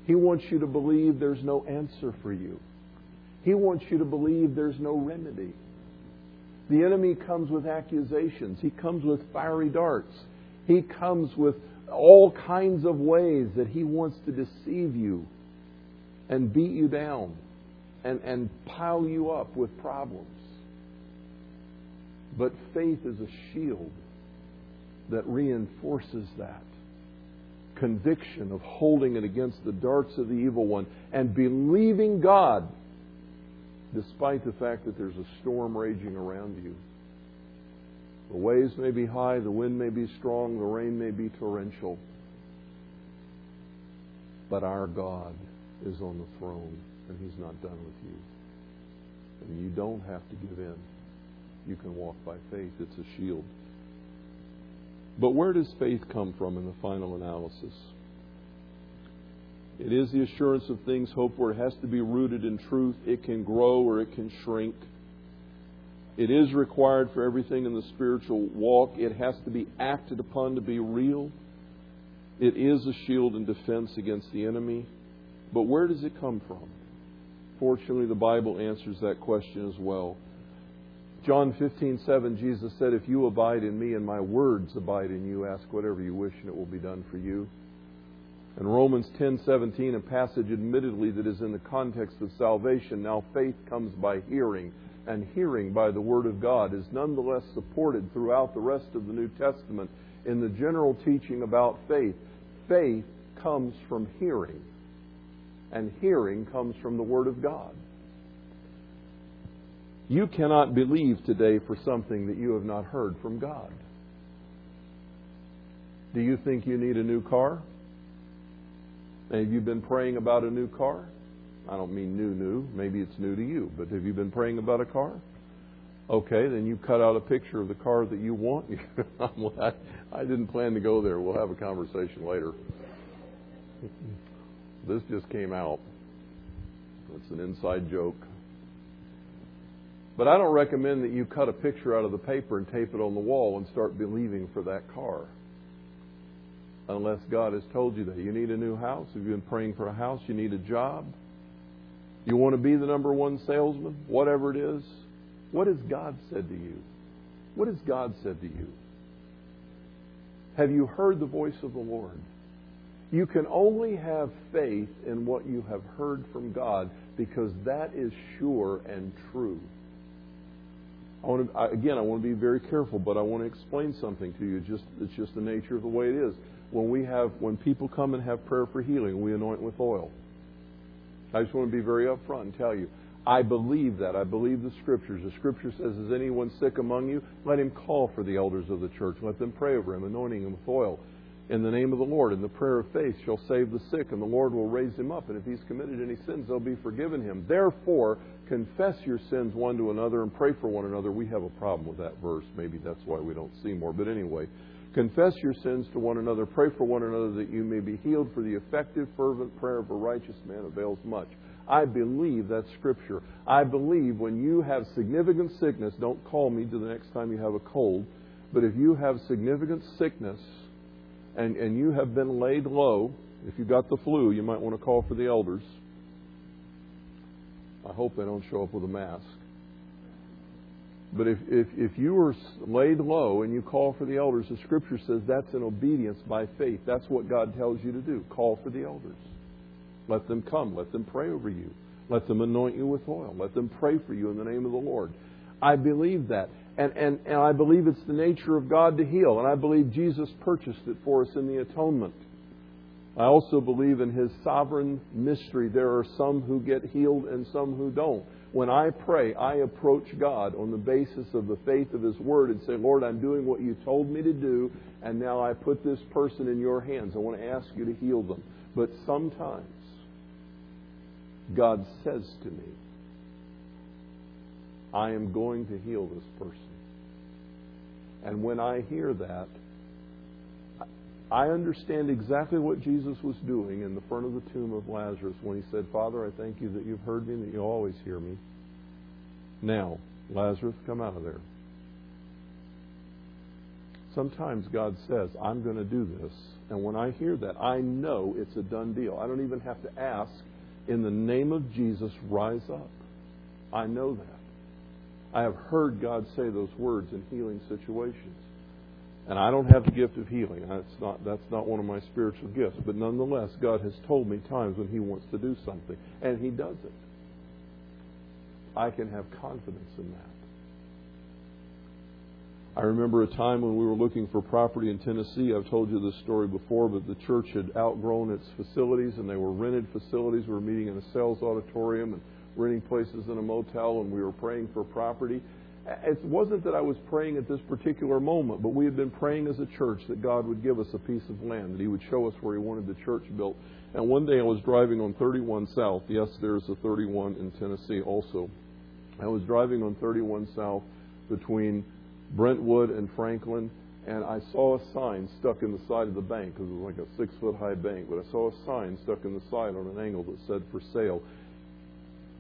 He wants you to believe there's no answer for you. He wants you to believe there's no remedy. The enemy comes with accusations. He comes with fiery darts. He comes with all kinds of ways that he wants to deceive you and beat you down and, and pile you up with problems. But faith is a shield that reinforces that conviction of holding it against the darts of the evil one and believing God despite the fact that there's a storm raging around you. The waves may be high, the wind may be strong, the rain may be torrential, but our God is on the throne and He's not done with you. And you don't have to give in. You can walk by faith, it's a shield. But where does faith come from in the final analysis? It is the assurance of things hoped for. It has to be rooted in truth. It can grow or it can shrink. It is required for everything in the spiritual walk. It has to be acted upon to be real. It is a shield and defense against the enemy. But where does it come from? Fortunately, the Bible answers that question as well. John 15:7 Jesus said, "If you abide in me and my words abide in you, ask whatever you wish and it will be done for you." In Romans 10:17, a passage admittedly that is in the context of salvation, now faith comes by hearing, and hearing by the word of God is nonetheless supported throughout the rest of the New Testament in the general teaching about faith. Faith comes from hearing and hearing comes from the Word of God. You cannot believe today for something that you have not heard from God. Do you think you need a new car? Have you been praying about a new car? I don't mean new, new. Maybe it's new to you, but have you been praying about a car? Okay, then you cut out a picture of the car that you want. I, didn't plan to go there. We'll have a conversation later. This just came out. It's an inside joke. But I don't recommend that you cut a picture out of the paper and tape it on the wall and start believing for that car. Unless God has told you that. You need a new house. Have you been praying for a house? You need a job. You want to be the number one salesman? Whatever it is. What has God said to you? What has God said to you? Have you heard the voice of the Lord? You can only have faith in what you have heard from God because that is sure and true. I want to, again, I want to be very careful, but I want to explain something to you. Just it's just the nature of the way it is. When we have when people come and have prayer for healing, we anoint with oil. I just want to be very upfront and tell you, I believe that. I believe the Scriptures. The Scripture says, Is anyone sick among you? Let him call for the elders of the church. Let them pray over him, anointing him with oil. In the name of the Lord, and the prayer of faith shall save the sick, and the Lord will raise him up. And if he's committed any sins, they'll be forgiven him. Therefore, confess your sins one to another and pray for one another. We have a problem with that verse. Maybe that's why we don't see more. But anyway, confess your sins to one another, pray for one another that you may be healed, for the effective, fervent prayer of a righteous man avails much. I believe that's Scripture. I believe when you have significant sickness, don't call me to the next time you have a cold, but if you have significant sickness and, and you have been laid low, if you got the flu, you might want to call for the elders. I hope they don't show up with a mask. But if, if, if you are laid low and you call for the elders, the Scripture says that's an obedience by faith. That's what God tells you to do. Call for the elders. Let them come. Let them pray over you. Let them anoint you with oil. Let them pray for you in the name of the Lord. I believe that. And, and, and I believe it's the nature of God to heal. And I believe Jesus purchased it for us in the atonement. I also believe in His sovereign mystery. There are some who get healed and some who don't. When I pray, I approach God on the basis of the faith of His Word and say, Lord, I'm doing what you told me to do, and now I put this person in your hands. I want to ask you to heal them. But sometimes God says to me, I am going to heal this person. And when I hear that, I understand exactly what Jesus was doing in the front of the tomb of Lazarus when he said, Father, I thank you that you've heard me and that you always hear me. Now, Lazarus, come out of there. Sometimes God says, I'm going to do this. And when I hear that, I know it's a done deal. I don't even have to ask in the name of Jesus, rise up. I know that. I have heard God say those words in healing situations. And I don't have the gift of healing. That's not, that's not one of my spiritual gifts. But nonetheless, God has told me times when He wants to do something. And He does it. I can have confidence in that. I remember a time when we were looking for property in Tennessee. I've told you this story before, but the church had outgrown its facilities and they were rented facilities. We were meeting in a sales auditorium and renting places in a motel, and we were praying for property. It wasn't that I was praying at this particular moment, but we had been praying as a church that God would give us a piece of land, that He would show us where He wanted the church built. And one day I was driving on 31 South. Yes, there's a 31 in Tennessee also. I was driving on 31 South between Brentwood and Franklin, and I saw a sign stuck in the side of the bank because it was like a six foot high bank. But I saw a sign stuck in the side on an angle that said for sale.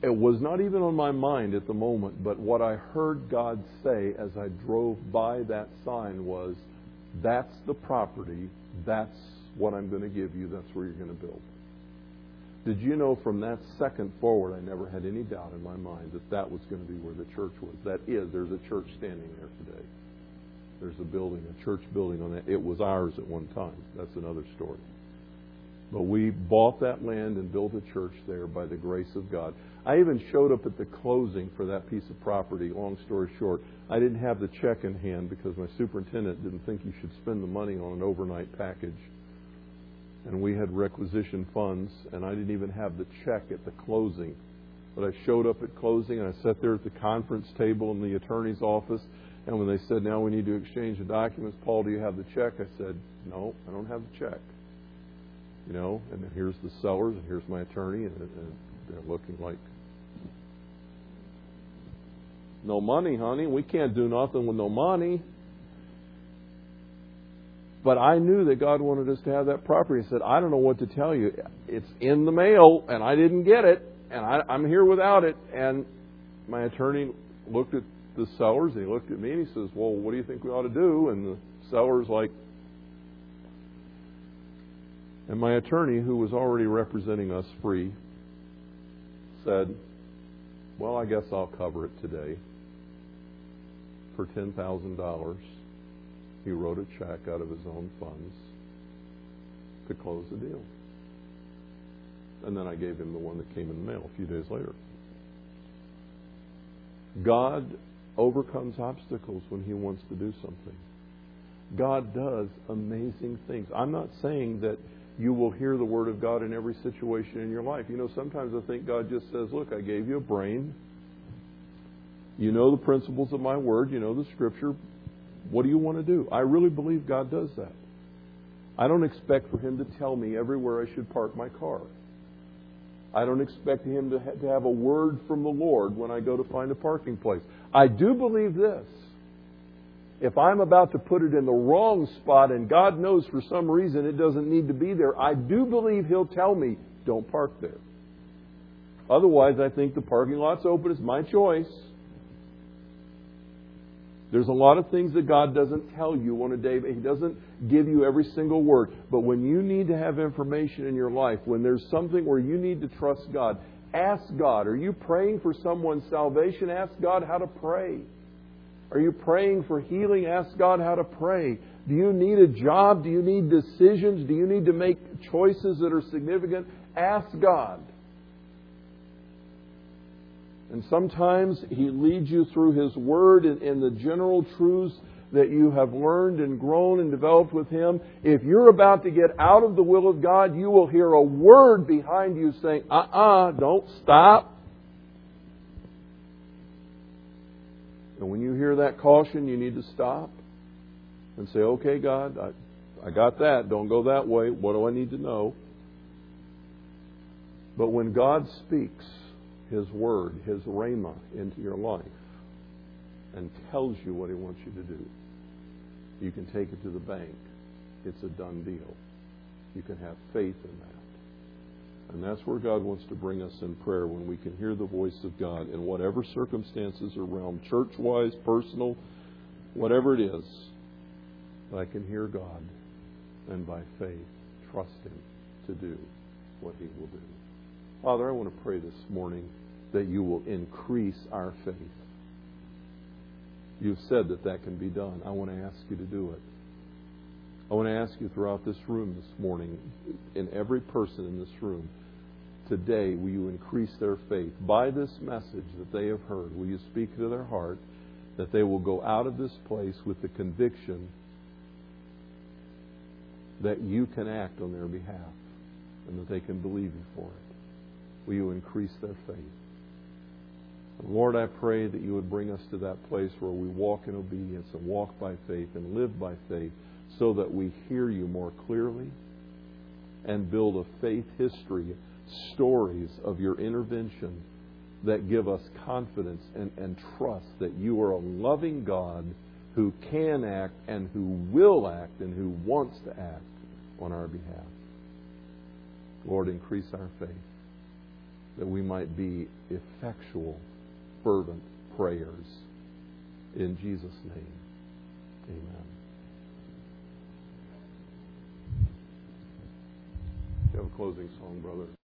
It was not even on my mind at the moment, but what I heard God say as I drove by that sign was, That's the property, that's what I'm going to give you, that's where you're going to build. Did you know from that second forward, I never had any doubt in my mind that that was going to be where the church was? That is, there's a church standing there today. There's a building, a church building on that. It was ours at one time. That's another story. But we bought that land and built a church there by the grace of God. I even showed up at the closing for that piece of property. Long story short, I didn't have the check in hand because my superintendent didn't think you should spend the money on an overnight package and we had requisition funds, and I didn't even have the check at the closing. But I showed up at closing, and I sat there at the conference table in the attorney's office. And when they said, "Now we need to exchange the documents," Paul, do you have the check? I said, "No, I don't have the check." You know, and here's the sellers, and here's my attorney, and, and they're looking like No money, honey. We can't do nothing with no money. But I knew that God wanted us to have that property. He said, I don't know what to tell you. It's in the mail, and I didn't get it, and I, I'm here without it. And my attorney looked at the sellers, and he looked at me, and he says, Well, what do you think we ought to do? And the seller's like, and my attorney, who was already representing us free, said, Well, I guess I'll cover it today for $10,000. He wrote a check out of his own funds to close the deal. And then I gave him the one that came in the mail a few days later. God overcomes obstacles when He wants to do something. God does amazing things. I'm not saying that you will hear the Word of God in every situation in your life. You know, sometimes I think God just says, Look, I gave you a brain. You know the principles of my Word. You know the Scripture. What do you want to do? I really believe God does that. I don't expect for Him to tell me everywhere I should park my car. I don't expect Him to, have a word from the Lord when I go to find a parking place. I do believe this. If I'm about to put it in the wrong spot and God knows for some reason it doesn't need to be there, I do believe He'll tell me, don't park there. Otherwise, I think the parking lot's open. It's my choice. There's a lot of things that God doesn't tell you on a day. He doesn't give you every single word. But when you need to have information in your life, when there's something where you need to trust God, ask God. Are you praying for someone's salvation? Ask God how to pray. Are you praying for healing? Ask God how to pray. Do you need a job? Do you need decisions? Do you need to make choices that are significant? Ask God. And sometimes He leads you through His Word and, the general truths that you have learned and grown and developed with Him. If you're about to get out of the will of God, you will hear a word behind you saying, uh uh-uh, uh, do not stop. When you hear that caution, you need to stop and say, okay, God, I, I got that. Don't go that way. What do I need to know? But when God speaks, his Word, His Rhema into your life and tells you what He wants you to do, you can take it to the bank. It's a done deal. You can have faith in that. And that's where God wants to bring us in prayer when we can hear the voice of God in whatever circumstances around, church wise, personal, whatever it is. That I can hear God and by faith trust Him to do what He will do. Father, I want to pray this morning that you will increase our faith. You've said that that can be done. I want to ask you to do it. I want to ask you throughout this room this morning, in every person in this room, today, will you increase their faith? By this message that they have heard, will you speak to their heart that they will go out of this place with the conviction that you can act on their behalf and that they can believe you for it? Will you increase their faith? Lord, I pray that you would bring us to that place where we walk in obedience and walk by faith and live by faith so that we hear you more clearly and build a faith history, stories of your intervention that give us confidence and, and trust that you are a loving God who can act and who will act and who wants to act on our behalf. Lord, increase our faith that we might be effectual fervent prayers. In Jesus' name, amen. You have a closing song, brother.